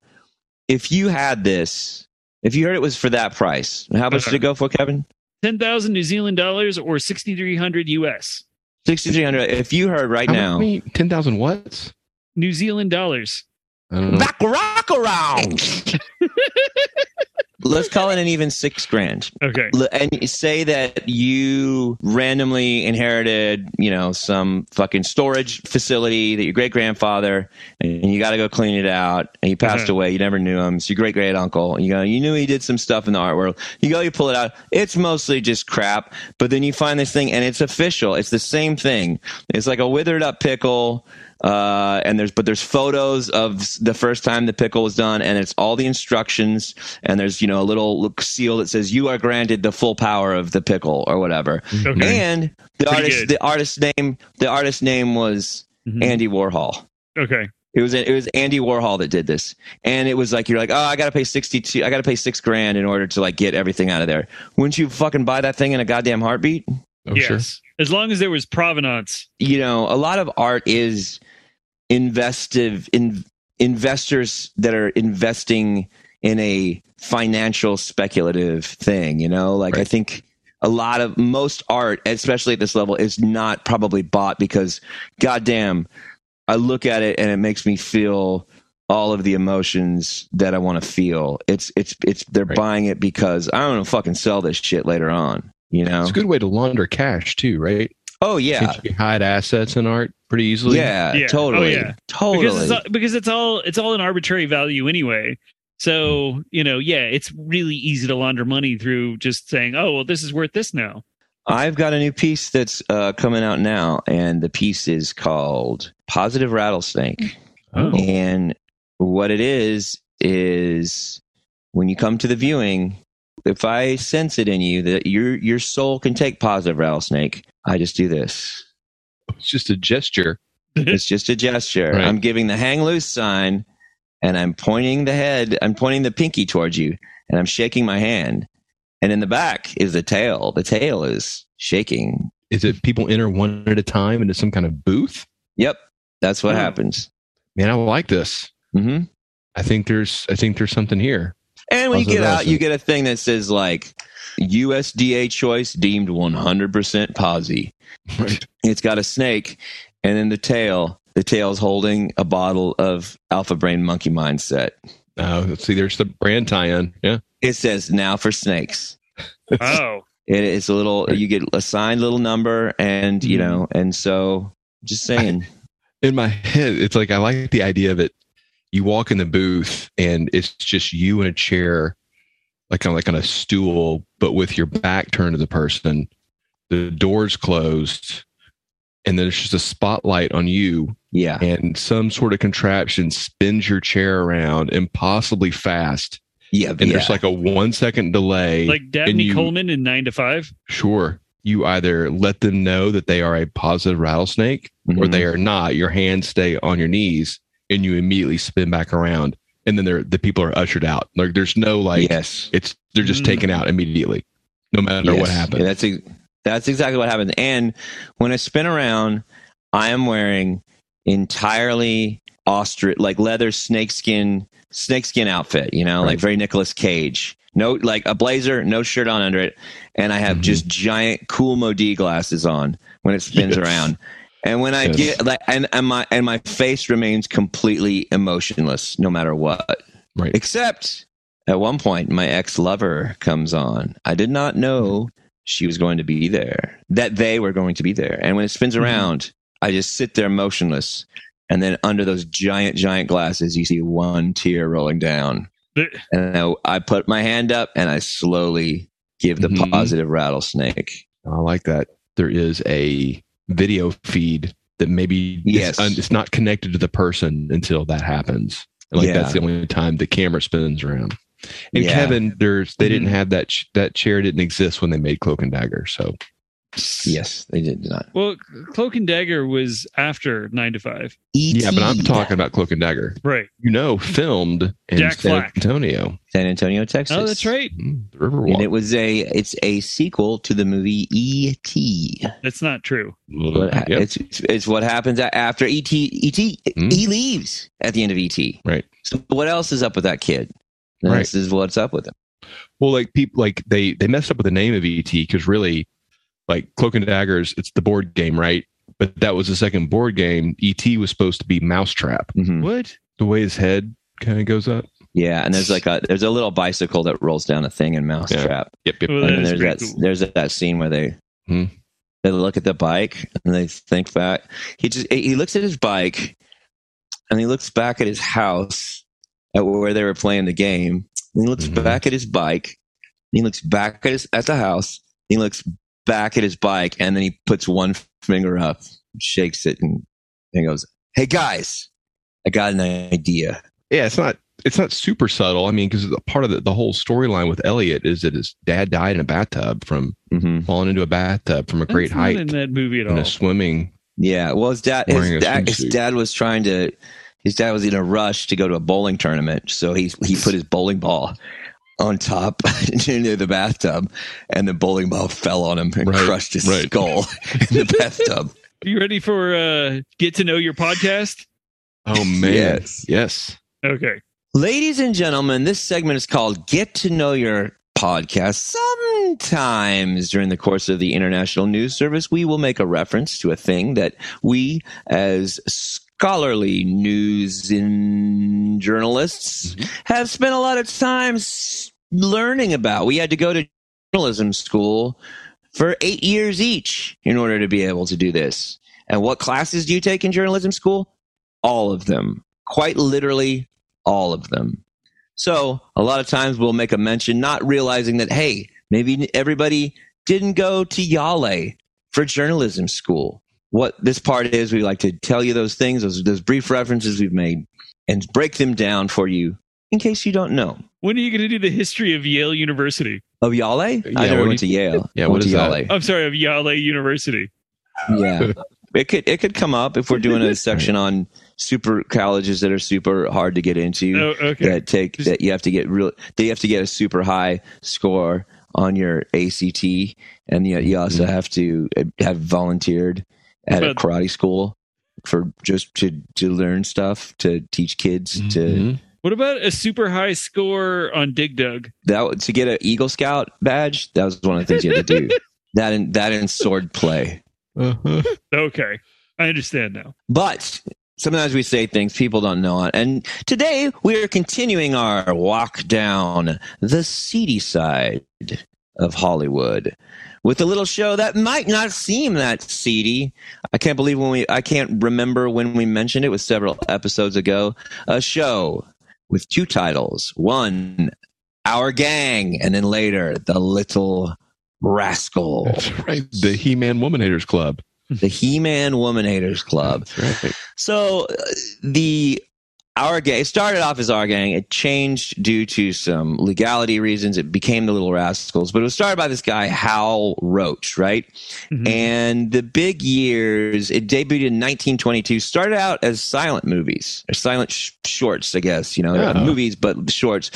if you had this, if you heard it was for that price, how much did it uh-huh. go for, Kevin? Ten thousand New Zealand dollars or sixty three hundred US. Sixty three hundred. If you heard right How now, many ten thousand watts? New Zealand dollars. I don't know. back rock around. Let's call it an even six grand. Okay. And say that you randomly inherited, you know, some fucking storage facility that your great grandfather, and you got to go clean it out, and he passed Uh-huh. away. You never knew him. It's your great great uncle. You go, you knew he did some stuff in the art world. You go, you pull it out. It's mostly just crap, but then you find this thing, and it's official. It's the same thing. It's like a withered up pickle. Uh, and there's but there's photos of the first time the pickle was done, and it's all the instructions, and there's you know a little look- seal that says you are granted the full power of the pickle or whatever. Okay. And the Pretty artist, good. the artist's name, the artist's name was Mhm. Andy Warhol. Okay. It was it was Andy Warhol that did this, and it was like you're like, oh, I got to pay sixty two, I got to pay six grand in order to like get everything out of there. Wouldn't you fucking buy that thing in a goddamn heartbeat? Oh yes. sure. As long as there was provenance. you know, a lot of art is investive in investors that are investing in a financial speculative thing, you know, like I think a lot of most art, especially at this level, is not probably bought because goddamn, I look at it and it makes me feel all of the emotions that I want to feel. It's it's it's they're Right. buying it because I don't know fucking sell this shit later on. You know? It's a good way to launder cash too, right? Oh yeah. Since you hide assets in art pretty easily. Yeah, Yeah. totally. Oh, yeah. Totally. Because it's all, because it's all it's all an arbitrary value anyway. So, you know, yeah, it's really easy to launder money through just saying, "Oh, well this is worth this now." I've got a new piece that's uh, coming out now, and the piece is called Positive Rattlesnake. Oh. And what it is, is when you come to the viewing, if I sense it in you that your your soul can take positive rattlesnake, I just do this. It's just a gesture. It's just a gesture. Right. I'm giving the hang loose sign and I'm pointing the head, I'm pointing the pinky towards you and I'm shaking my hand. And in the back is the tail. The tail is shaking. Is it people enter one at a time into some kind of booth? Yep. That's what Oh. happens. Man, I like this. hmm I think there's I think there's something here. And when you get out, you get a thing that says like USDA choice deemed 100% posy. Right. It's got a snake and then the tail. The tail's holding a bottle of Alpha Brain Monkey Mindset. Uh, see, there's the brand tie-in. Yeah. It says now for snakes. Oh. It, it's a little, you get a signed little number and, you Mhm. know, and so just saying. In my head, it's like I like the idea of it. You walk in the booth and it's just you in a chair, like on like on a stool, but with your back turned to the person. The doors closed, and there's just a spotlight on you, yeah. and some sort of contraption spins your chair around impossibly fast. Yeah. And yeah. there's like a one second delay. Like Dabney you- Coleman in 9 to 5. sure, you either let them know that they are a positive rattlesnake or Mhm. they are not. Your hands stay on your knees and you immediately spin back around. And then they're, the people are ushered out. Like there's no like, yes. it's, they're just Mm. taken out immediately, no matter Yes. what happens. Yeah, that's a, That's exactly what happens. And when I spin around, I am wearing entirely ostrich, like leather snakeskin, snakeskin outfit, you know, Right. like very Nicolas Cage. No, like a blazer, no shirt on under it. And I have Mhm. just giant cool Modi glasses on when it spins Yes. around. And when I Yes. get like, and, and my, and my face remains completely emotionless no matter what. Right. Except at one point, my ex lover comes on. I did not know she was going to be there, that they were going to be there. And when it spins Mm-hmm. around, I just sit there motionless. And then under those giant, giant glasses, you see one tear rolling down. And I, I put my hand up and I slowly give the Mhm. positive rattlesnake. I like that. There is a video feed that maybe Yes. it's, un- it's not connected to the person until that happens. Like Yeah. that's the only time the camera spins around. And Yeah. Kevin, there's they didn't Mhm. have that ch- that chair didn't exist when they made Cloak and Dagger. So Yes, they did not. Well, Cloak and Dagger was after Nine to Five, yeah, but I'm talking about Cloak and Dagger. right? You know, filmed in Jack San Black. Antonio, San Antonio, Texas. Oh, that's right. Mm, the Riverwalk. And it was a it's a sequel to the movie E.T. That's not true. What Yep. it's, it's it's what happens after ET ET Hmm. he leaves at the end of ET. Right. So what else is up with that kid? Right. This is what's up with him. Well, like people, like they they messed up with the name of ET because really, like Cloak and Daggers, it's the board game, right? But that was the second board game. ET was supposed to be Mousetrap. Mhm. What? The way his head kind of goes up. Yeah, and there's like a there's a little bicycle that rolls down a thing in Mousetrap. Yep, yep. Well, and then there's that cool. there's that scene where they Hmm. they look at the bike and they think back. He just he looks at his bike and he looks back at his house at where they were playing the game. And he looks Mhm. back at his bike. And he looks back at his at the house. He looks back at his bike and then he puts one finger up, shakes it, and, and goes, "Hey guys, I got an idea." Yeah, it's not it's not super subtle. I mean, because part of the, the whole storyline with Elliot is that his dad died in a bathtub from hmm falling into a bathtub from a great That's not height in that movie at in all. a swimming. Yeah, well, his dad, his a dad, his dad was trying to. His dad was in a rush to go to a bowling tournament, so he he put his bowling ball on top near the bathtub, and the bowling ball fell on him and Right, crushed his right. skull in the bathtub. Are you ready for uh, get to know your podcast? Oh man, Yes. yes. Okay. Ladies and gentlemen, this segment is called Get to Know Your Podcast. Sometimes during the course of the International News Service, we will make a reference to a thing that we, as scholarly news journalists, mm-hmm. have spent a lot of time learning about. We had to go to journalism school for eight years each in order to be able to do this. And what classes do you take in journalism school? All of them. Quite literally, all of them. So a lot of times we'll make a mention, not realizing that, hey, maybe everybody didn't go to Yale for journalism school. What this part is, we like to tell you those things, those, those brief references we've made, and break them down for you in case you don't know. When are you going to do the history of Yale University? Of Yale? I Yeah, never what went do to Yale. yeah, I what went to is that? Yale. I'm sorry, of Yale University. Yeah. It could it could come up if we're doing a section on super colleges that are super hard to get into. Oh, okay. that take Just- that you have to get real that you have to get a super high score on your ACT and you, you also Mhm. have to uh, have volunteered at a karate school for just to to learn stuff to teach kids to Mhm. What about a super high score on Dig Dug? that to get an Eagle Scout badge that was one of the things you had to do that and that and sword play Uh-huh. Okay. I understand now. But sometimes we say things people don't know. And today we are continuing our walk down the seedy side of Hollywood with a little show that might not seem that seedy. I can't believe when we, I can't remember when we mentioned it was several episodes ago. A show with two titles. One, Our Gang, and then later, The Little Rascal. That's right. The He Man Woman Haters Club. The He-Man Woman Haters Club. Right. So uh, the our gang it started off as our gang. It changed due to some legality reasons. It became the Little Rascals, but it was started by this guy Hal Roach, right? Mhm. And the big years, it debuted in 1922. Started out as silent movies or silent sh- shorts, I guess. You know, Yeah. movies but shorts.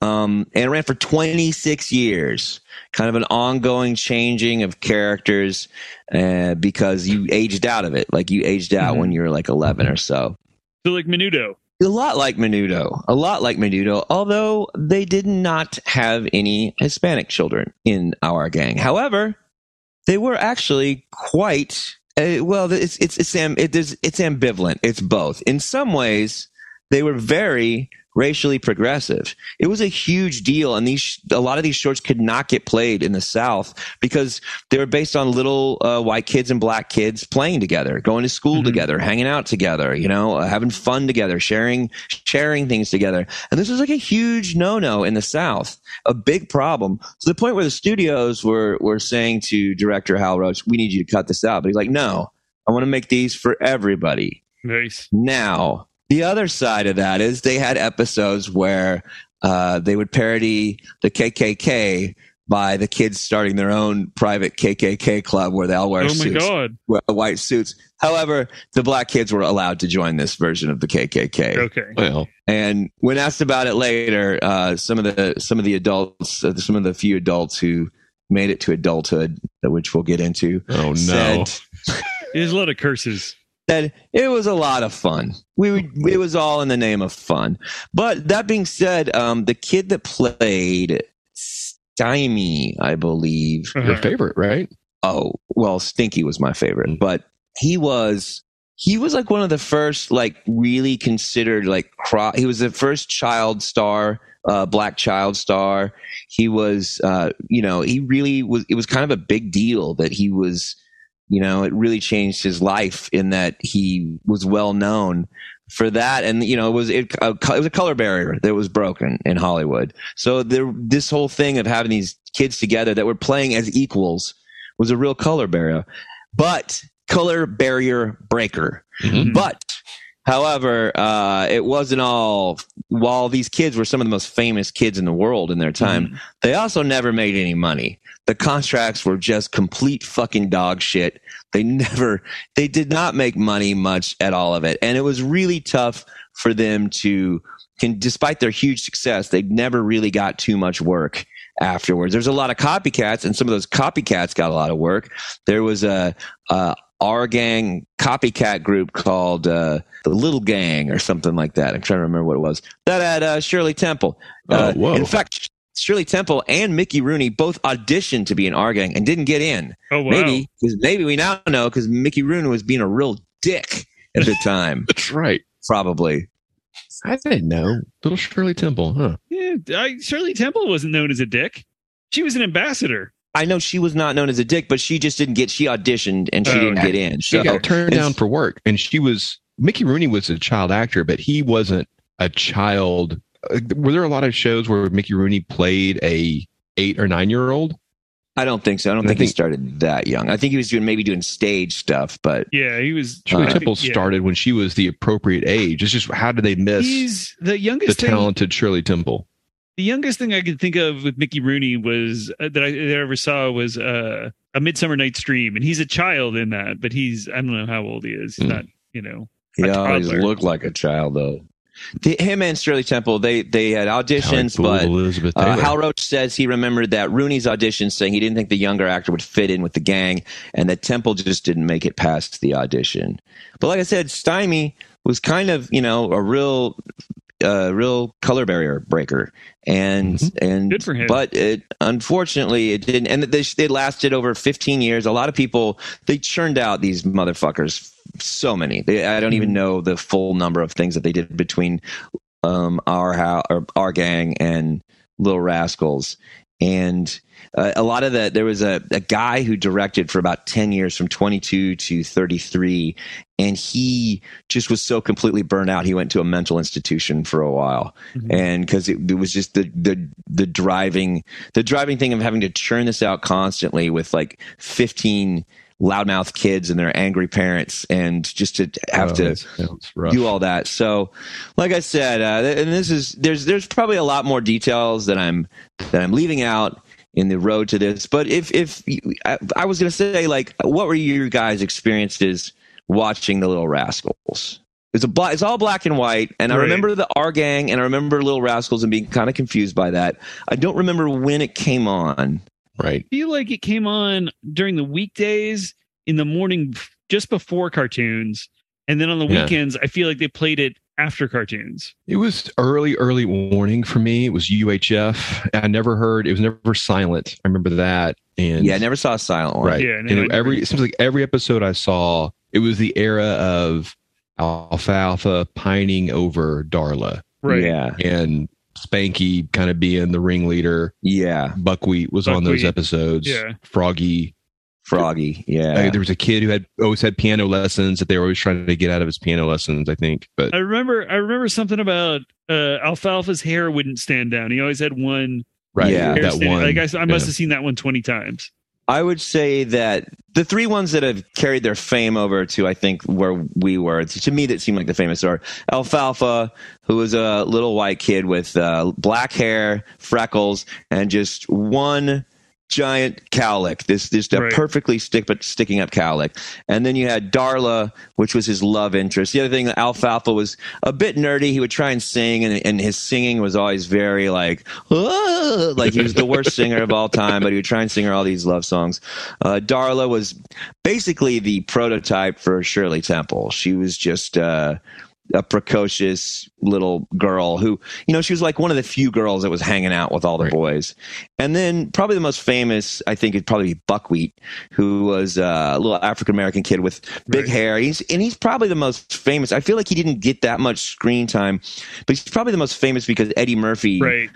Um, and it ran for 26 years, kind of an ongoing changing of characters, uh, because you aged out of it. Like you aged out Mhm. when you were like 11 or so. So like Menudo. A lot like Menudo, a lot like Menudo, although they did not have any Hispanic children in our gang. However, they were actually quite uh, well. It's it's it's it, it's ambivalent. It's both. In some ways, they were very racially progressive. It was a huge deal, and these a lot of these shorts could not get played in the South because they were based on little uh, white kids and black kids playing together, going to school Mhm. together, hanging out together, you know, uh, having fun together, sharing sharing things together. And this was like a huge no no in the South, a big problem to the point where the studios were were saying to director Hal Roach, "We need you to cut this out." But he's like, "No, I want to make these for everybody." Nice. Now, the other side of that is they had episodes where uh, they would parody the KKK by the kids starting their own private KKK club where they all wear oh my suits, god. white suits. However, the black kids were allowed to join this version of the KKK. Okay. Well, And when asked about it later, uh, some of the some of the adults, uh, some of the few adults who made it to adulthood, which we'll get into, oh no. said, There's a lot of curses. Said it was a lot of fun. We were, it was all in the name of fun. But that being said, um, the kid that played Stymie, I believe. Your Uh-huh. favorite, right? Oh, well, Stinky was my favorite, but he was he was like one of the first like really considered like cro- he was the first child star uh, black child star he was uh, you know he really was it was kind of a big deal that he was you know it really changed his life in that he was well known for that and you know it was it, uh, it was a color barrier that was broken in hollywood so there this whole thing of having these kids together that were playing as equals was a real color barrier but color barrier breaker Mhm. but however uh, it wasn't all while these kids were some of the most famous kids in the world in their time Mhm. they also never made any money. The contracts were just complete fucking dog shit. They never, they did not make money much at all of it. And it was really tough for them to, can, despite their huge success, they never really got too much work afterwards. There's a lot of copycats, and some of those copycats got a lot of work. There was a, a our gang copycat group called uh, the Little Gang or something like that. I'm trying to remember what it was. That had uh, Shirley Temple. Oh, Uh, whoa. In fact, Shirley Temple and Mickey Rooney both auditioned to be in our gang and didn't get in. Oh wow. Maybe because maybe we now know because Mickey Rooney was being a real dick at the time. That's right. Probably. I didn't know. Little Shirley Temple, huh? Yeah, I, Shirley Temple wasn't known as a dick. She was an ambassador. I know she was not known as a dick, but she just didn't get. She auditioned and she Oh, didn't okay. get in. She got turned down for work, and she was Mickey Rooney was a child actor, but he wasn't a child. Uh, Were there a lot of shows where Mickey Rooney played a eight or nine year old? I don't think so. I don't I think, he started that young. I think he was doing maybe doing stage stuff, but Yeah, he was. Shirley Uh, I think- Temple yeah. started when she was the appropriate age. It's just how did they miss He's the the youngest thing. talented Shirley Temple? The youngest thing I could think of with Mickey Rooney was uh, that I, that I ever saw was uh, a Midsummer Night's Dream, and he's a child in that, but he's I don't know how old he is. He's Hmm. not, you know. he always looked like a child though. The, him and Shirley Temple, they they had auditions, Talent but Elizabeth Uh, Hal Roach says he remembered that Rooney's audition saying he didn't think the younger actor would fit in with the gang and that Temple just didn't make it past the audition. But like I said, Stymie was kind of, you know, a real uh, real color barrier breaker. And and Good for him. but it unfortunately it didn't and they it lasted over 15 years. A lot of people they churned out these motherfuckers so many. They, I don't even know the full number of things that they did between um, our how or our gang and Little Rascals, and uh, a lot of the there was a, a guy who directed for about ten years from twenty two to thirty three, and he just was so completely burnt out. He went to a mental institution for a while, Mhm. and because it, it was just the the the driving the driving thing of having to churn this out constantly with like fifteen loudmouth kids and their angry parents, and just to have Oh, to that sounds rough. do all that. So, like I said, uh, and this is there's there's probably a lot more details that I'm that I'm leaving out in the road to this. But if if I, I was going to say, like, what were your guys' experiences watching the Little Rascals? It's a. It's all black and white, and I remember the Our Gang, and I remember Little Rascals, and being kind of confused by that. I don't remember when it came on. Right. I feel like it came on during the weekdays in the morning just before cartoons and then on the Yeah. weekends i feel like they played it after cartoons It was early, early warning for me. It was UHF. I never heard. It was never silent. I remember that. And Yeah, I never saw a silent one. right. Yeah, and no, every it seems like every episode I saw, it was the era of Alfalfa pining over Darla right Yeah. and Spanky kind of being the ringleader. Yeah. Buckwheat was on those episodes. Yeah. Froggy. Froggy. Yeah. Uh, there was a kid who had always had piano lessons that they were always trying to get out of his piano lessons. I think, but i remember i remember something about uh alfalfa's hair wouldn't stand down he always had one right, Yeah. that one. like i, I must yeah. have seen that one 20 times I would say that the three ones that have carried their fame over to, I think, where we were, to me, that seemed like the famous are Alfalfa, who was a little white kid with uh, black hair, freckles, and just one giant cowlick. This a Right. perfectly stick but sticking up cowlick. And then you had Darla, which was his love interest. The other thing, Alfalfa was a bit nerdy. He would try and sing, and, and his singing was always very like, like he was the worst singer of all time. But he would try and sing her all these love songs. Uh, Darla was basically the prototype for Shirley Temple. She was just. Uh, a precocious little girl who, you know, she was like one of the few girls that was hanging out with all the Right. boys. And then probably the most famous, I think, would probably be Buckwheat, who was a little African American kid with big Right. hair. He's and he's probably the most famous. I feel like he didn't get that much screen time, but he's probably the most famous because Eddie Murphy right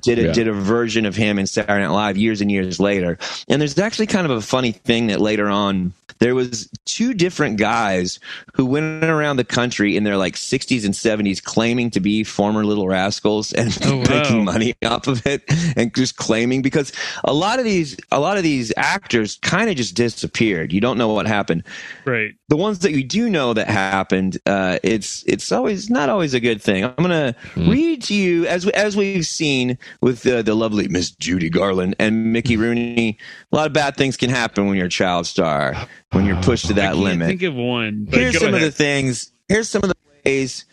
did a, Yeah. did a version of him in Saturday Night Live years and years later. And there's actually kind of a funny thing that later on there was two different guys who went around the country in their like 60s and 70s claiming to be former Little Rascals and Oh, wow. making money off of it and just claiming because a lot of these a lot of these actors kind of just disappeared. You don't know what happened right the ones that you do know that happened, uh, it's it's always not always a good thing. I'm gonna Hmm. read to you as as we've seen with uh, the lovely Miss Judy Garland and Mickey. Rooney. A lot of bad things can happen when you're a child star when you're pushed to i that can't limit. think of one but Here's some of the things. Here's some of the ways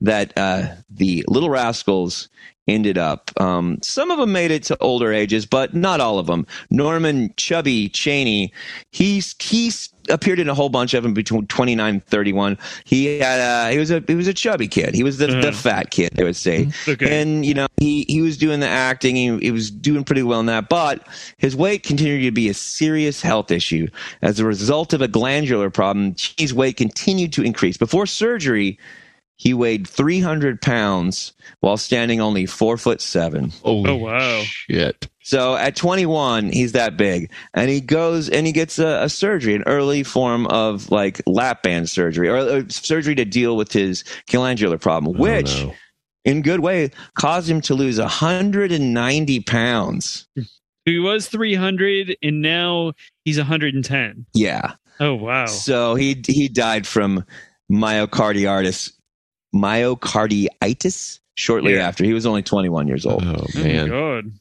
that uh, the Little Rascals ended up. Um, some of them made it to older ages, but not all of them. Norman Chubby Chaney, he's he's appeared in a whole bunch of them between 29 and 31. He had uh, he was a he was a chubby kid. He was the, the Uh-huh. fat kid, they would say. okay And you know, he he was doing the acting. He, he was doing pretty well in that, but his weight continued to be a serious health issue as a result of a glandular problem. His weight continued to increase. Before surgery, he weighed 300 pounds while standing only four foot seven. Holy Oh, wow. shit! So at 21, he's that big, and he goes and he gets a, a surgery, an early form of like lap band surgery or, uh surgery to deal with his glandular problem, Oh, which no. in good way caused him to lose 190 pounds. he was 300 and now he's 110 Yeah. oh wow So he he died from myocarditis myocarditis shortly Yeah. after. He was only 21 years old. Oh oh man, my god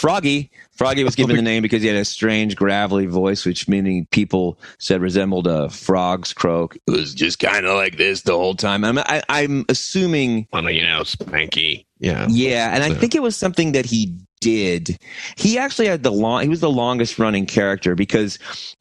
Froggy. Froggy was given the name because he had a strange gravelly voice, which meaning people said resembled a frog's croak. It was just kind of like this the whole time. I'm, I, I'm assuming, well, you know, Spanky. Yeah, yeah, and I think it was something that he did. He actually had the long. He was the longest running character because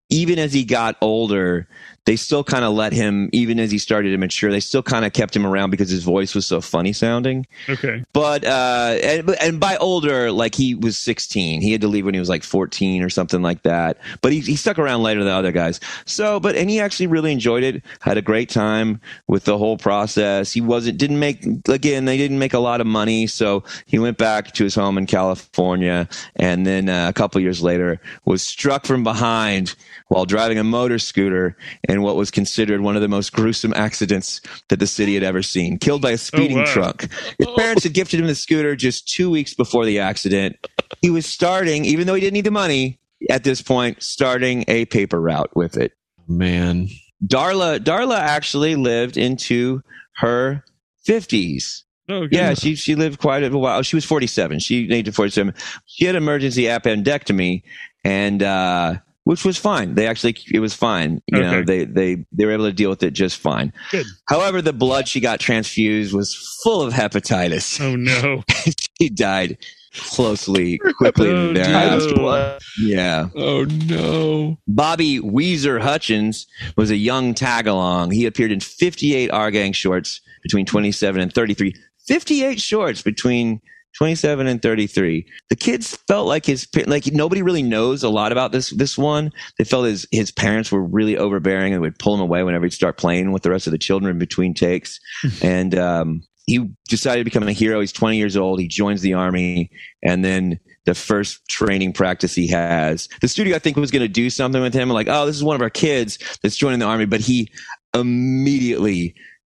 even as he got older, they still kind of let him. Even as he started to mature, they still kind of kept him around because his voice was so funny sounding. okay But uh, and, and by older, like he was 16. He had to leave when he was like 14 or something like that. But he, he stuck around later than other guys. So, but and he actually really enjoyed it. Had a great time with the whole process. He wasn't didn't make again. They didn't make a lot of money, so he went back to his home in California. And then uh, a couple years later, was struck from behind while driving a motor scooter in what was considered one of the most gruesome accidents that the city had ever seen. Killed by a speeding wow. truck. His parents had gifted him the scooter just two weeks before the accident. He was starting, even though he didn't need the money at this point, starting a paper route with it. man. Darla, Darla actually lived into her fifties. oh. Yeah, she she lived quite a while. She was forty seven. She aged forty seven. She had emergency appendectomy, and uh, which was fine. They actually, it was fine. You know, they they they were able to deal with it just fine. Good. However, the blood she got transfused was full of hepatitis. Oh no. she died closely, quickly Oh, thereafter. no. Yeah. Oh no. Bobby Wheezer Hutchins was a young tag along. He appeared in 58 Our Gang shorts between 27 and 33. 58 shorts between 27 and 33. The kids felt like his like nobody really knows a lot about this this one. They felt his his parents were really overbearing and would pull him away whenever he'd start playing with the rest of the children between takes. and um he decided to become a hero. He's 20 years old. He joins the army and then the first training practice he has. The studio, I think, was going to do something with him, like, oh, this is one of our kids that's joining the army, but he immediately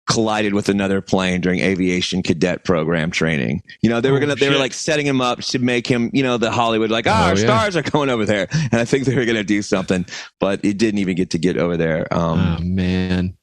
collided with another plane during aviation cadet program training. You know, they were Oh, gonna, they were like setting him up to make him, you know, the Hollywood, like, ah, Oh, our yeah. stars are going over there, and I think they were gonna do something, but it didn't even get to get over there. Um, Oh man.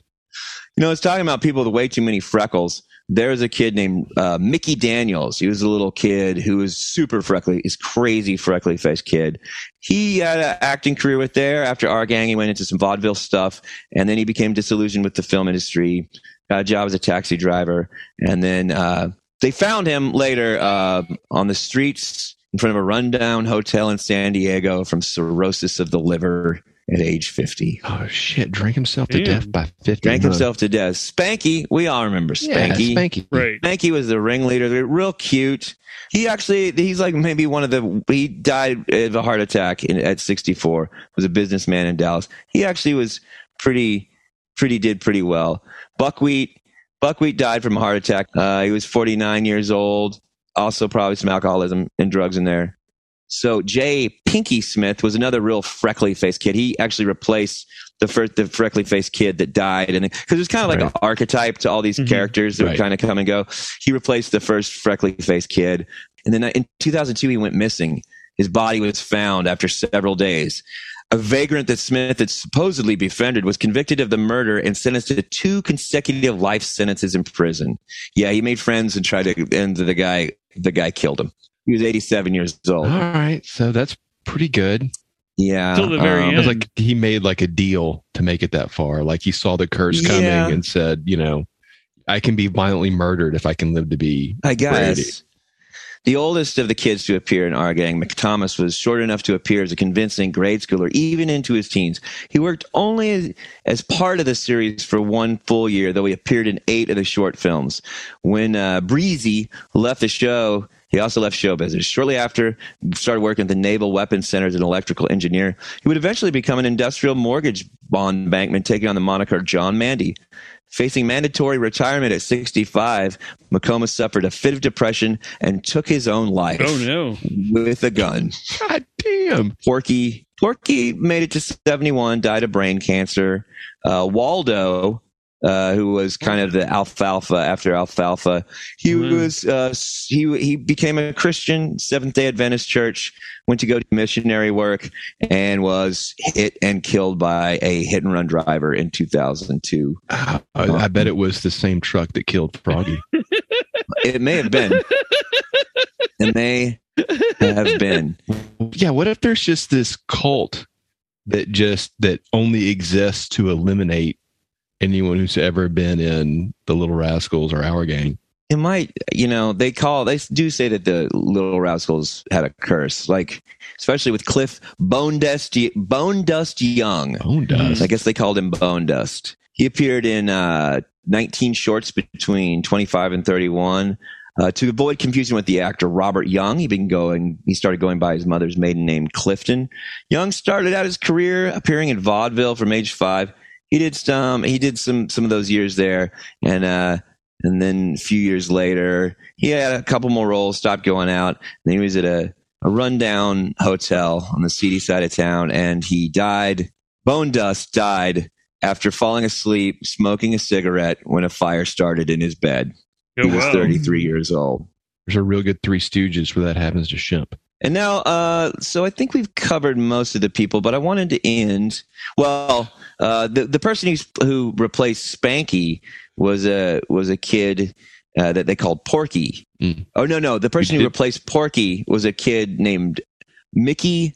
you know, it's talking about people with way too many freckles. There's a kid named uh, Mickey Daniels. He was a little kid who was super freckly. He's crazy freckly faced kid. He had an acting career with there. After our gang, he went into some vaudeville stuff, and then he became disillusioned with the film industry. Got a job as a taxi driver, and then uh, they found him later uh, on the streets in front of a rundown hotel in San Diego from cirrhosis of the liver at age 50 Oh shit. Drank himself to Damn. death by fifty. drank huh? himself to death. Spanky, we all remember Spanky. Yeah, Spanky. Spanky. Right. Spanky was the ringleader. They're real cute. He actually, he's like maybe one of the. He died of a heart attack in, at 64. Was a businessman in Dallas. He actually was pretty, pretty did pretty well. Buckwheat, Buckwheat died from a heart attack. Uh, he was 49 years old. Also, probably some alcoholism and drugs in there. So Jay Pinky Smith was another real freckly faced kid. He actually replaced the first the freckly faced kid that died, and because it was kind of like Right. an archetype to all these Mhm. characters that Right. would kind of come and go. He replaced the first freckly faced kid, and then in 2002 he went missing. His body was found after several days. A vagrant that Smith had supposedly befriended was convicted of the murder and sentenced to two consecutive life sentences in prison. Yeah, he made friends and tried to, and the guy, the guy killed him. He was 87 years old. All right. So that's pretty good. Yeah. Till the very um, It was end. like he made like a deal to make it that far. Like he saw the curse Yeah. coming and said, you know, I can be violently murdered if I can live to be. I Brady. The oldest of the kids to appear in our gang, McComas, was short enough to appear as a convincing grade schooler, even into his teens. He worked only as, as part of the series for one full year, though he appeared in eight of the short films. When uh, Breezy left the show, he also left show business. Shortly after, started working at the Naval Weapons Center as an electrical engineer. He would eventually become an industrial mortgage bond bankman, taking on the moniker John Mandy. Facing mandatory retirement at 65, McComas suffered a fit of depression and took his own life oh no. with a gun. God damn. Porky Porky made it to 71, died of brain cancer. Uh, Waldo, uh, who was kind of the alfalfa after alfalfa, he Mhm. was uh, he he became a Christian Seventh Day Adventist church. Went to go to missionary work and was hit and killed by a hit and run driver in 2002. I, I bet it was the same truck that killed Froggy. It may have been. it may have been. yeah. What if there's just this cult that just that only exists to eliminate anyone who's ever been in the Little Rascals or our gang? It might, you know, they call, they do say that the Little Rascals had a curse, like, especially with Cliff Bone Dust, Bone Dust Young. Bone dust. I guess they called him Bone Dust. He appeared in uh, 19 shorts between 25 and 31. Uh, to avoid confusion with the actor Robert Young, he been going. He started going by his mother's maiden name, Clifton. Young started out his career appearing in vaudeville from age five. He did some. He did some some of those years there, and uh, and then a few years later, he had a couple more roles. Stopped going out. then he was at a a rundown hotel on the seedy side of town, and he died. Bone Dust died after falling asleep, smoking a cigarette when a fire started in his bed. Oh, He was wow. 33 years old. There's a real good Three Stooges where that happens to Shemp. And now, uh, so I think we've covered most of the people, but I wanted to end. Well, uh, the the person who's, who replaced Spanky was a was a kid uh, that they called Porky. Mm. Oh no, no, the person who replaced Porky was a kid named Mickey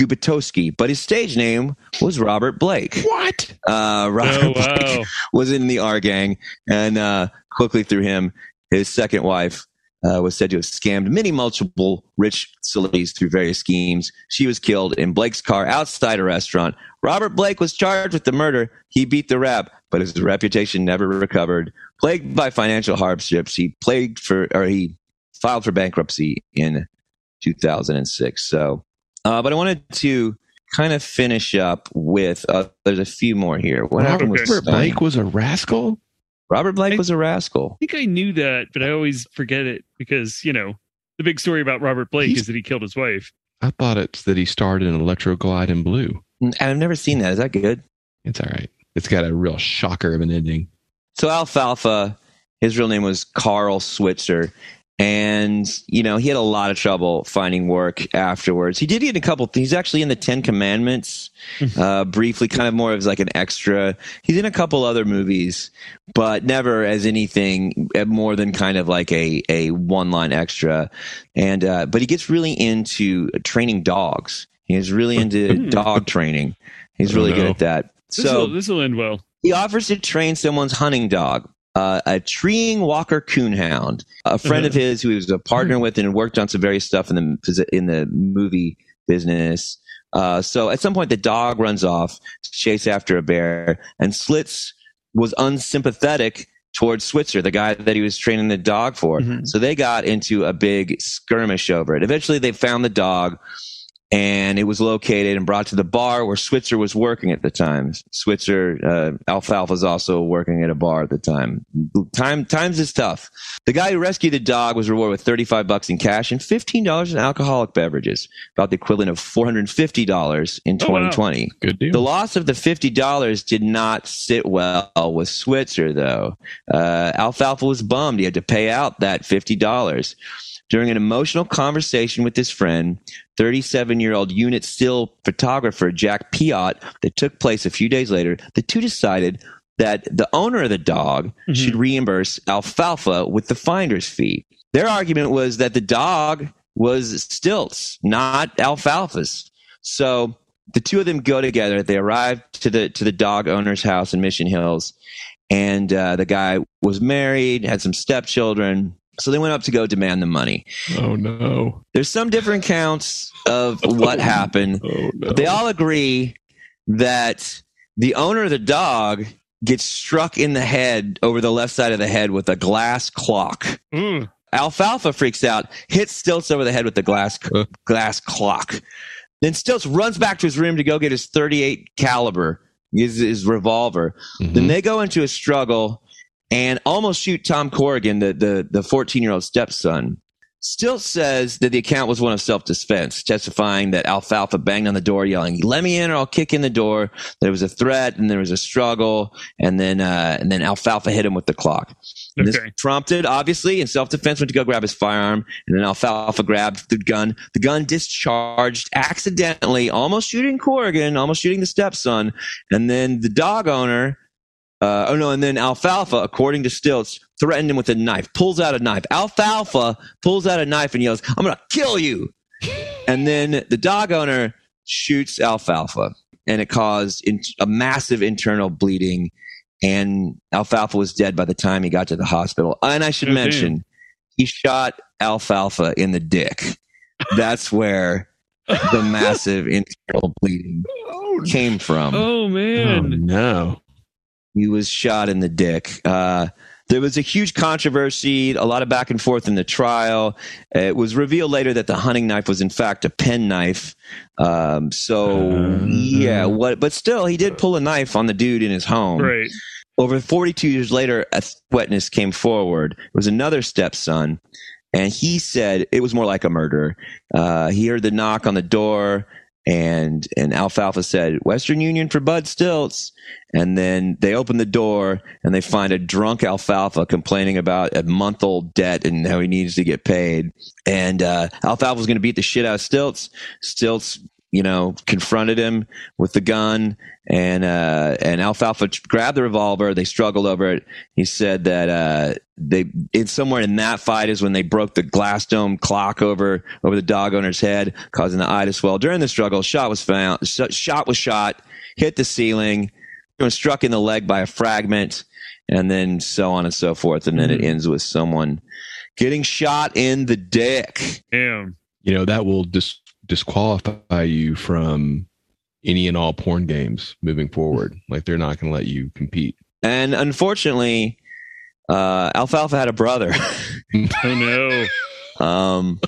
Gubitowski, but his stage name was Robert Blake. What? Uh, Robert Oh, wow. Blake was in the Our Gang, and uh, quickly through him, his second wife uh, was said to have scammed many multiple rich celebrities through various schemes. She was killed in Blake's car outside a restaurant. Robert Blake was charged with the murder. He beat the rap, but his reputation never recovered. Plagued by financial hardships, he plagued for, or he filed for bankruptcy in 2006. So, uh, but I wanted to kind of finish up with uh, there's a few more here. What happened with Robert Blake was a rascal. Robert Blake was a rascal. I think I knew that, but I always forget it because, you know, the big story about Robert Blake He's- is that he killed his wife. I thought it's that he starred in Electra Glide in Blue. I've never seen that. Is that good? It's all right. It's got a real shocker of an ending. So Alfalfa, his real name was Carl Switzer. And, you know, he had a lot of trouble finding work afterwards. He did get a couple He's actually in the Ten Commandments, uh, briefly, kind of more as like an extra. He's in a couple other movies, but never as anything uh, more than kind of like a, a one line extra. And, uh, but he gets really into training dogs. He's really into dog training. He's Oh, really good at that. This So will this will end well. he offers to train someone's hunting dog, uh, a treeing Walker Coonhound, a friend of his who he was a partner with and worked on some various stuff in the in the movie business. Uh, so at some point, the dog runs off to chase after a bear, and Stiltz was unsympathetic towards Switzer, the guy that he was training the dog for. Mhm. So they got into a big skirmish over it. Eventually, they found the dog and it was located and brought to the bar where Switzer was working at the time. Switzer, uh, Alfalfa was also working at a bar at the time. Time, times is tough. The guy who rescued the dog was rewarded with 35 bucks in cash and $15 in alcoholic beverages, about the equivalent of $450 in Oh, wow. 2020. Good deal. The loss of the fifty dollars did not sit well with Switzer, though. Uh, Alfalfa was bummed; he had to pay out that fifty dollars. During an emotional conversation with his friend, 37-year-old unit still photographer Jack Piott, that took place a few days later, the two decided that the owner of the dog Mhm. should reimburse Alfalfa with the finder's fee. Their argument was that the dog was Stiltz, not Alfalfa's. So the two of them go together. They arrive to the to the dog owner's house in Mission Hills, and uh, the guy was married, had some stepchildren. So they went up to go demand the money. oh no. There's some different counts of what happened. Oh no. They all agree that the owner of the dog gets struck in the head over the left side of the head with a glass clock. Ooh. Alfalfa freaks out, hits Stiltz over the head with the glass Uh. glass clock. Then Stiltz runs back to his room to go get his 38 caliber, his, his revolver. Mhm. Then they go into a struggle and almost shoot Tom Corrigan, the the the 14 year old stepson. Stiltz says that the account was one of self defense, testifying that Alfalfa banged on the door, yelling, "Let me in, or I'll kick in the door." There was a threat, and there was a struggle, and then uh, and then Alfalfa hit him with the clock. And This Okay. prompted, obviously, in self defense, went to go grab his firearm, and then Alfalfa grabbed the gun. The gun discharged accidentally, almost shooting Corrigan, almost shooting the stepson, and then the dog owner. Uh, oh no! And then Alfalfa, according to Stiltz, threatened him with a knife. Pulls out a knife. Alfalfa pulls out a knife and yells, "I'm gonna kill you!" and then the dog owner shoots Alfalfa, and it caused in- a massive internal bleeding. And Alfalfa was dead by the time he got to the hospital. And I should mention, he shot Alfalfa in the dick. That's where the massive internal bleeding Oh, came from Oh man. oh man. no. He was shot in the dick. Uh, there was a huge controversy, a lot of back and forth in the trial. It was revealed later that the hunting knife was in fact a pen knife. Um, so Uh. yeah, what? But still, he did pull a knife on the dude in his home. Right. Over 42 years later, a witness came forward. It was another stepson, and he said it was more like a murder. Uh, he heard the knock on the door, and and Alfalfa said, "Western Union for Bud Stiltz." And then they open the door, and they find a drunk Alfalfa complaining about a month old debt and how he needs to get paid. And uh, Alfalfa was going to beat the shit out of Stiltz. Stiltz you know, confronted him with the gun, and uh, and Alfalfa grabbed the revolver. They struggled over it. He said that uh, they it's somewhere in that fight is when they broke the glass dome clock over over the dog owner's head, causing the eye to swell. During the struggle, shot was found. Shot was shot, hit the ceiling, was struck in the leg by a fragment, and then so on and so forth. And then mm-hmm. it ends with someone getting shot in the dick. Damn. You know that will dis- disqualify you from any and all porn games moving forward. Like they're not going to let you compete. And unfortunately, uh, Alfalfa had a brother. oh no. Um,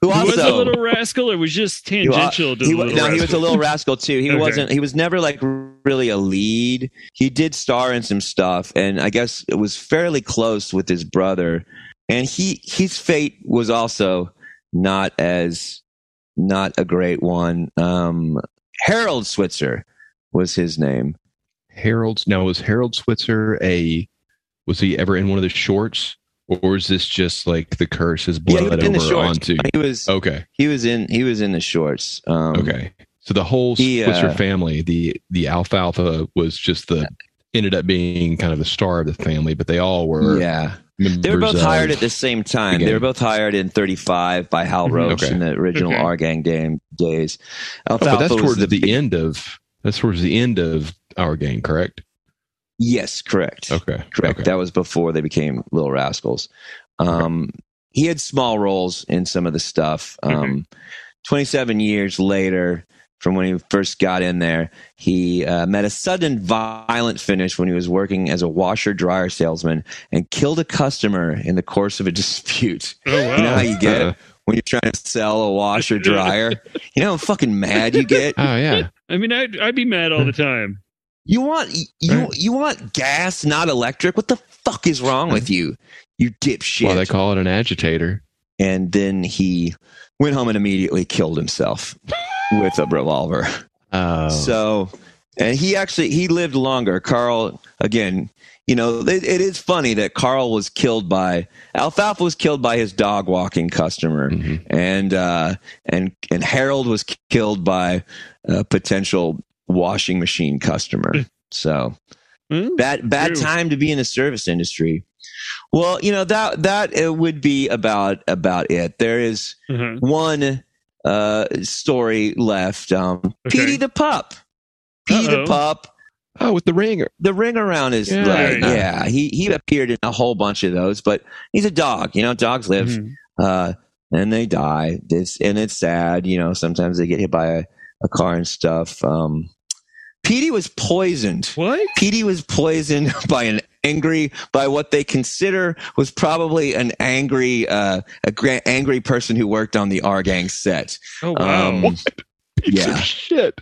who also was a little rascal, or was just tangential he, he, no, rascal? he was a little rascal too. He okay. wasn't. He was never like really a lead. He did star in some stuff, and I guess it was fairly close with his brother. And he his fate was also not as not a great one. Um, Harold Switzer was his name. Harold. Now was Harold Switzer a? Was he ever in one of the shorts? or is this just like the curse has bled yeah, over onto? He was okay. He was in he was in the shorts. Um, okay, so the whole he, Switzer uh, family, the the alfalfa was just the ended up being kind of the star of the family, but they all were yeah. They were both hired at the same time. They were both hired in '35 by Hal mm-hmm. Roach okay. in the original okay. Our Gang game days. Alfalfa oh, but that's towards the, the end of that's towards the end of Our Gang, correct? Yes, correct. Okay, correct. Okay. That was before they became Little Rascals. Um, okay. He had small roles in some of the stuff. Um, mm-hmm. 27 years later, from when he first got in there, he uh, met a sudden violent finish when he was working as a washer dryer salesman and killed a customer in the course of a dispute. Oh, wow. You know how you get it when you're trying to sell a washer dryer? you know how fucking mad you get? Oh, yeah. I mean, I'd, I'd be mad all the time. You want you right. you want gas, not electric. What the fuck is wrong with you, you dipshit? Well, they call it an agitator. And then he went home and immediately killed himself with a revolver. Oh. So, and he actually he lived longer. Carl again. You know, it, it is funny that Carl was killed by Alfalfa was killed by his dog walking customer, mm-hmm. and uh, and and Harold was killed by a potential washing machine customer. so mm, bad bad true. time to be in the service industry. Well, you know that that it would be about about it. There is mm-hmm. one uh, story left. Um, okay. Petey the pup. Petey the pup. Oh, with the ring, the ring around his yeah, leg. Yeah, he he appeared in a whole bunch of those, but he's a dog. You know, dogs live, mm-hmm. uh, and they die. It's and it's sad. You know, sometimes they get hit by a, a car and stuff. Um, Petey was poisoned. What? Petey was poisoned by an angry, by what they consider was probably an angry, uh, a gra- angry person who worked on the Our Gang set. Oh wow! Um, what? yeah, shit.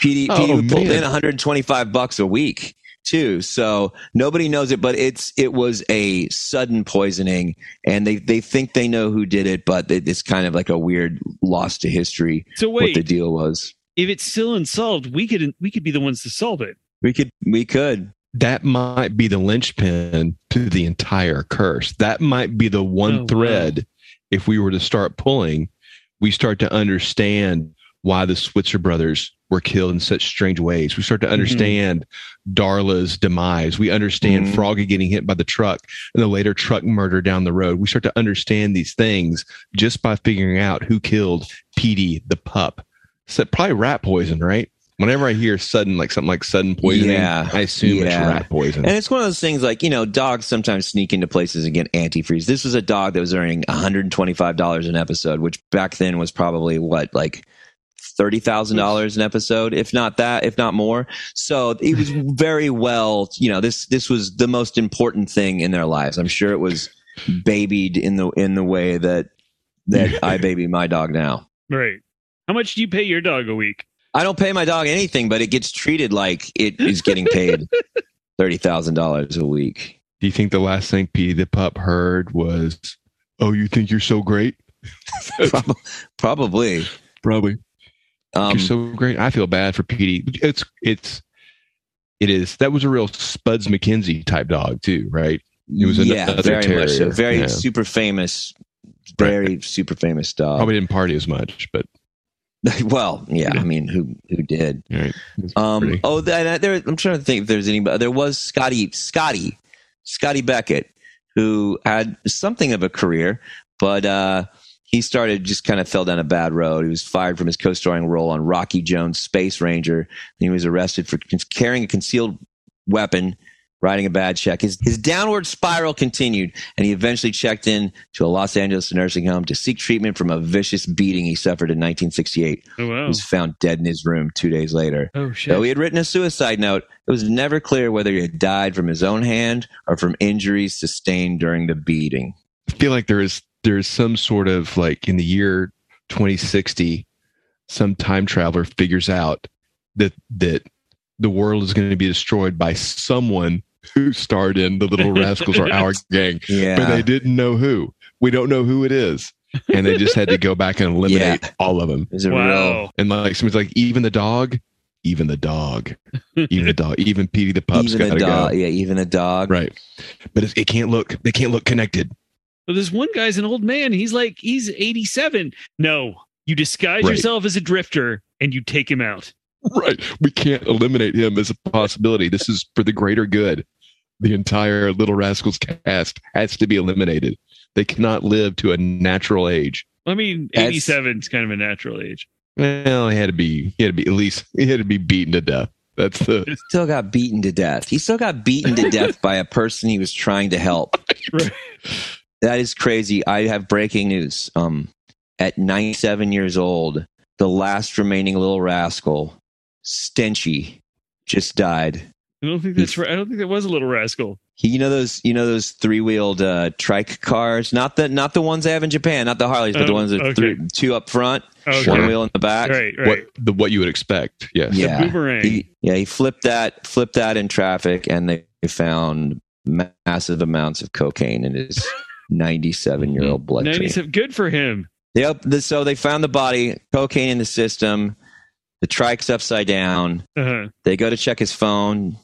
Petey, oh, Petey pulled in 125 bucks a week too. So nobody knows it, but it's it was a sudden poisoning, and they they think they know who did it, but it's kind of like a weird loss to history. So wait, what the deal was? If it's still unsolved, we could we could be the ones to solve it. We could we could. That might be the linchpin to the entire curse. That might be the one oh, thread. Wow. If we were to start pulling, we start to understand why the Switzer brothers were killed in such strange ways. We start to mm-hmm. understand mm-hmm. Darla's demise. We understand mm-hmm. Froggy getting hit by the truck and the later truck murder down the road. We start to understand these things just by figuring out who killed Petey the pup so probably rat poison, right? Whenever I hear sudden, like something like sudden poisoning, yeah, I assume yeah. it's rat poison. And it's one of those things like, you know, dogs sometimes sneak into places and get antifreeze. This was a dog that was earning $125 an episode, which back then was probably what, like $30,000 an episode, if not that, if not more. So it was very well, you know, this, this was the most important thing in their lives. I'm sure it was babied in the, in the way that, that I baby my dog now. Right. How much do you pay your dog a week? I don't pay my dog anything, but it gets treated like it is getting paid thirty thousand dollars a week. Do you think the last thing Petey the pup heard was, "Oh, you think you're so great"? Probably. Probably. Um, you're so great. I feel bad for Petey. It's it's it is. That was a real Spuds MacKenzie type dog too, right? It was yeah, very terrier. much so. Very yeah. super famous, very right. super famous dog. Probably didn't party as much, but well, yeah, I mean, who who did? Right. Um, oh, there, I'm trying to think if there's any. but There was Scotty, Scotty, Scotty Beckett, who had something of a career, but uh, he started just kind of fell down a bad road. He was fired from his co-starring role on Rocky Jones' Space Ranger. And he was arrested for carrying a concealed weapon, writing a bad check. His his downward spiral continued, and he eventually checked in to a Los Angeles nursing home to seek treatment from a vicious beating he suffered in 1968. Oh He was found dead in his room two days later. Oh shit. Though he had written a suicide note, it was never clear whether he had died from his own hand or from injuries sustained during the beating. I feel like there is there is some sort of like in the year 2060, some time traveler figures out that that the world is going to be destroyed by someone who starred in the Little Rascals or Our Gang, but they didn't know who. We don't know who it is, and they just had to go back and eliminate Yeah. all of them. It was real. wow. And like someone's like, even the dog, even the dog, even the dog, even Petey the pup's Even got a to dog. go. Yeah, even a dog. Right, but it, it can't look. They can't look connected. Well, this one guy's an old man. He's like he's 87. No, you disguise Right. yourself as a drifter and you take him out. Right. We can't eliminate him as a possibility. This is for the greater good. The entire Little Rascals cast has to be eliminated. They cannot live to a natural age. I mean, 87 is kind of a natural age. Well, he had to be. He had to be at least. He had to be beaten to death. That's the. Still got beaten to death. He still got beaten to death by a person he was trying to help. Right. That is crazy. I have breaking news. Um, at 97 years old, the last remaining little rascal, Stenchy, just died. I don't think that's right. I don't think that was a little rascal. He, you know those, you know those three-wheeled uh, trike cars, not the not the ones they have in Japan, not the Harleys, but the Oh, ones that okay. three, two up front, Okay. one wheel in the back. Right, What right. the what you would expect? Yes. Yeah. boomerang. He, yeah, he flipped that, flipped that in traffic, and they found massive amounts of cocaine in his 97-year-old blood. 97. Good for him. Yep. The, so they found the body, cocaine in the system. The trike's upside down. Uh-huh. They go to check his phone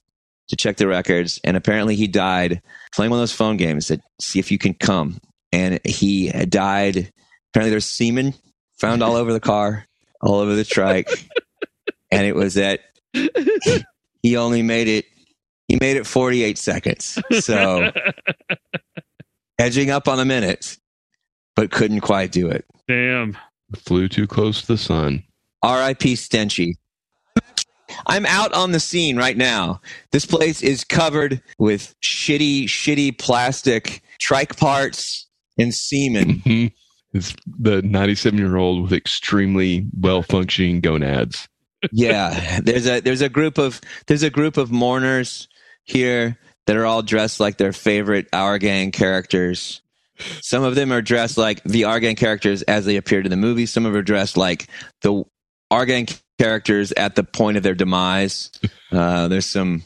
to check the records, and apparently he died playing one of those phone games that see if you can come. And he had died. Apparently, there's semen found all over the car, all over the trike, and it was that he only made it. He made it 48 seconds, so edging up on a minute, but couldn't quite do it. Damn. Flew too close to the sun. R.I.P. Stenchy. I'm out on the scene right now. This place is covered with shitty, shitty plastic trike parts and semen. Mhm. It's the 97 year old with extremely well functioning gonads. yeah, there's a there's a group of there's a group of mourners here that are all dressed like their favorite Our Gang characters. Some of them are dressed like the Our Gang characters as they appeared in the movie. Some of them are dressed like the Our Gang characters at the point of their demise. Uh, there's some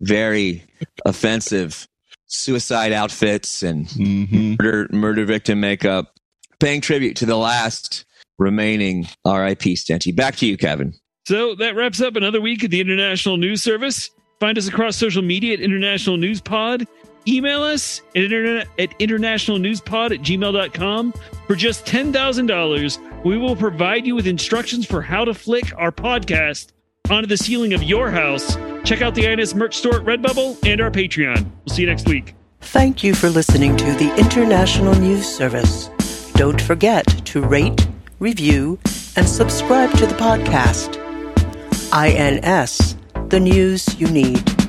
very offensive suicide outfits and hmm murder murder victim makeup, paying tribute to the last remaining R.I.P. Stenchy. Back to you, Kevin. So that wraps up another week of the International News Service. Find us across social media at International News Pod. Email us at, internet, at internationalnewspod at gmail.com. For just $10,000, we will provide you with instructions for how to flick our podcast onto the ceiling of your house. Check out the INS merch store at Redbubble and our Patreon. We'll see you next week. Thank you for listening to the International News Service. Don't forget to rate, review, and subscribe to the podcast. INS, the news you need.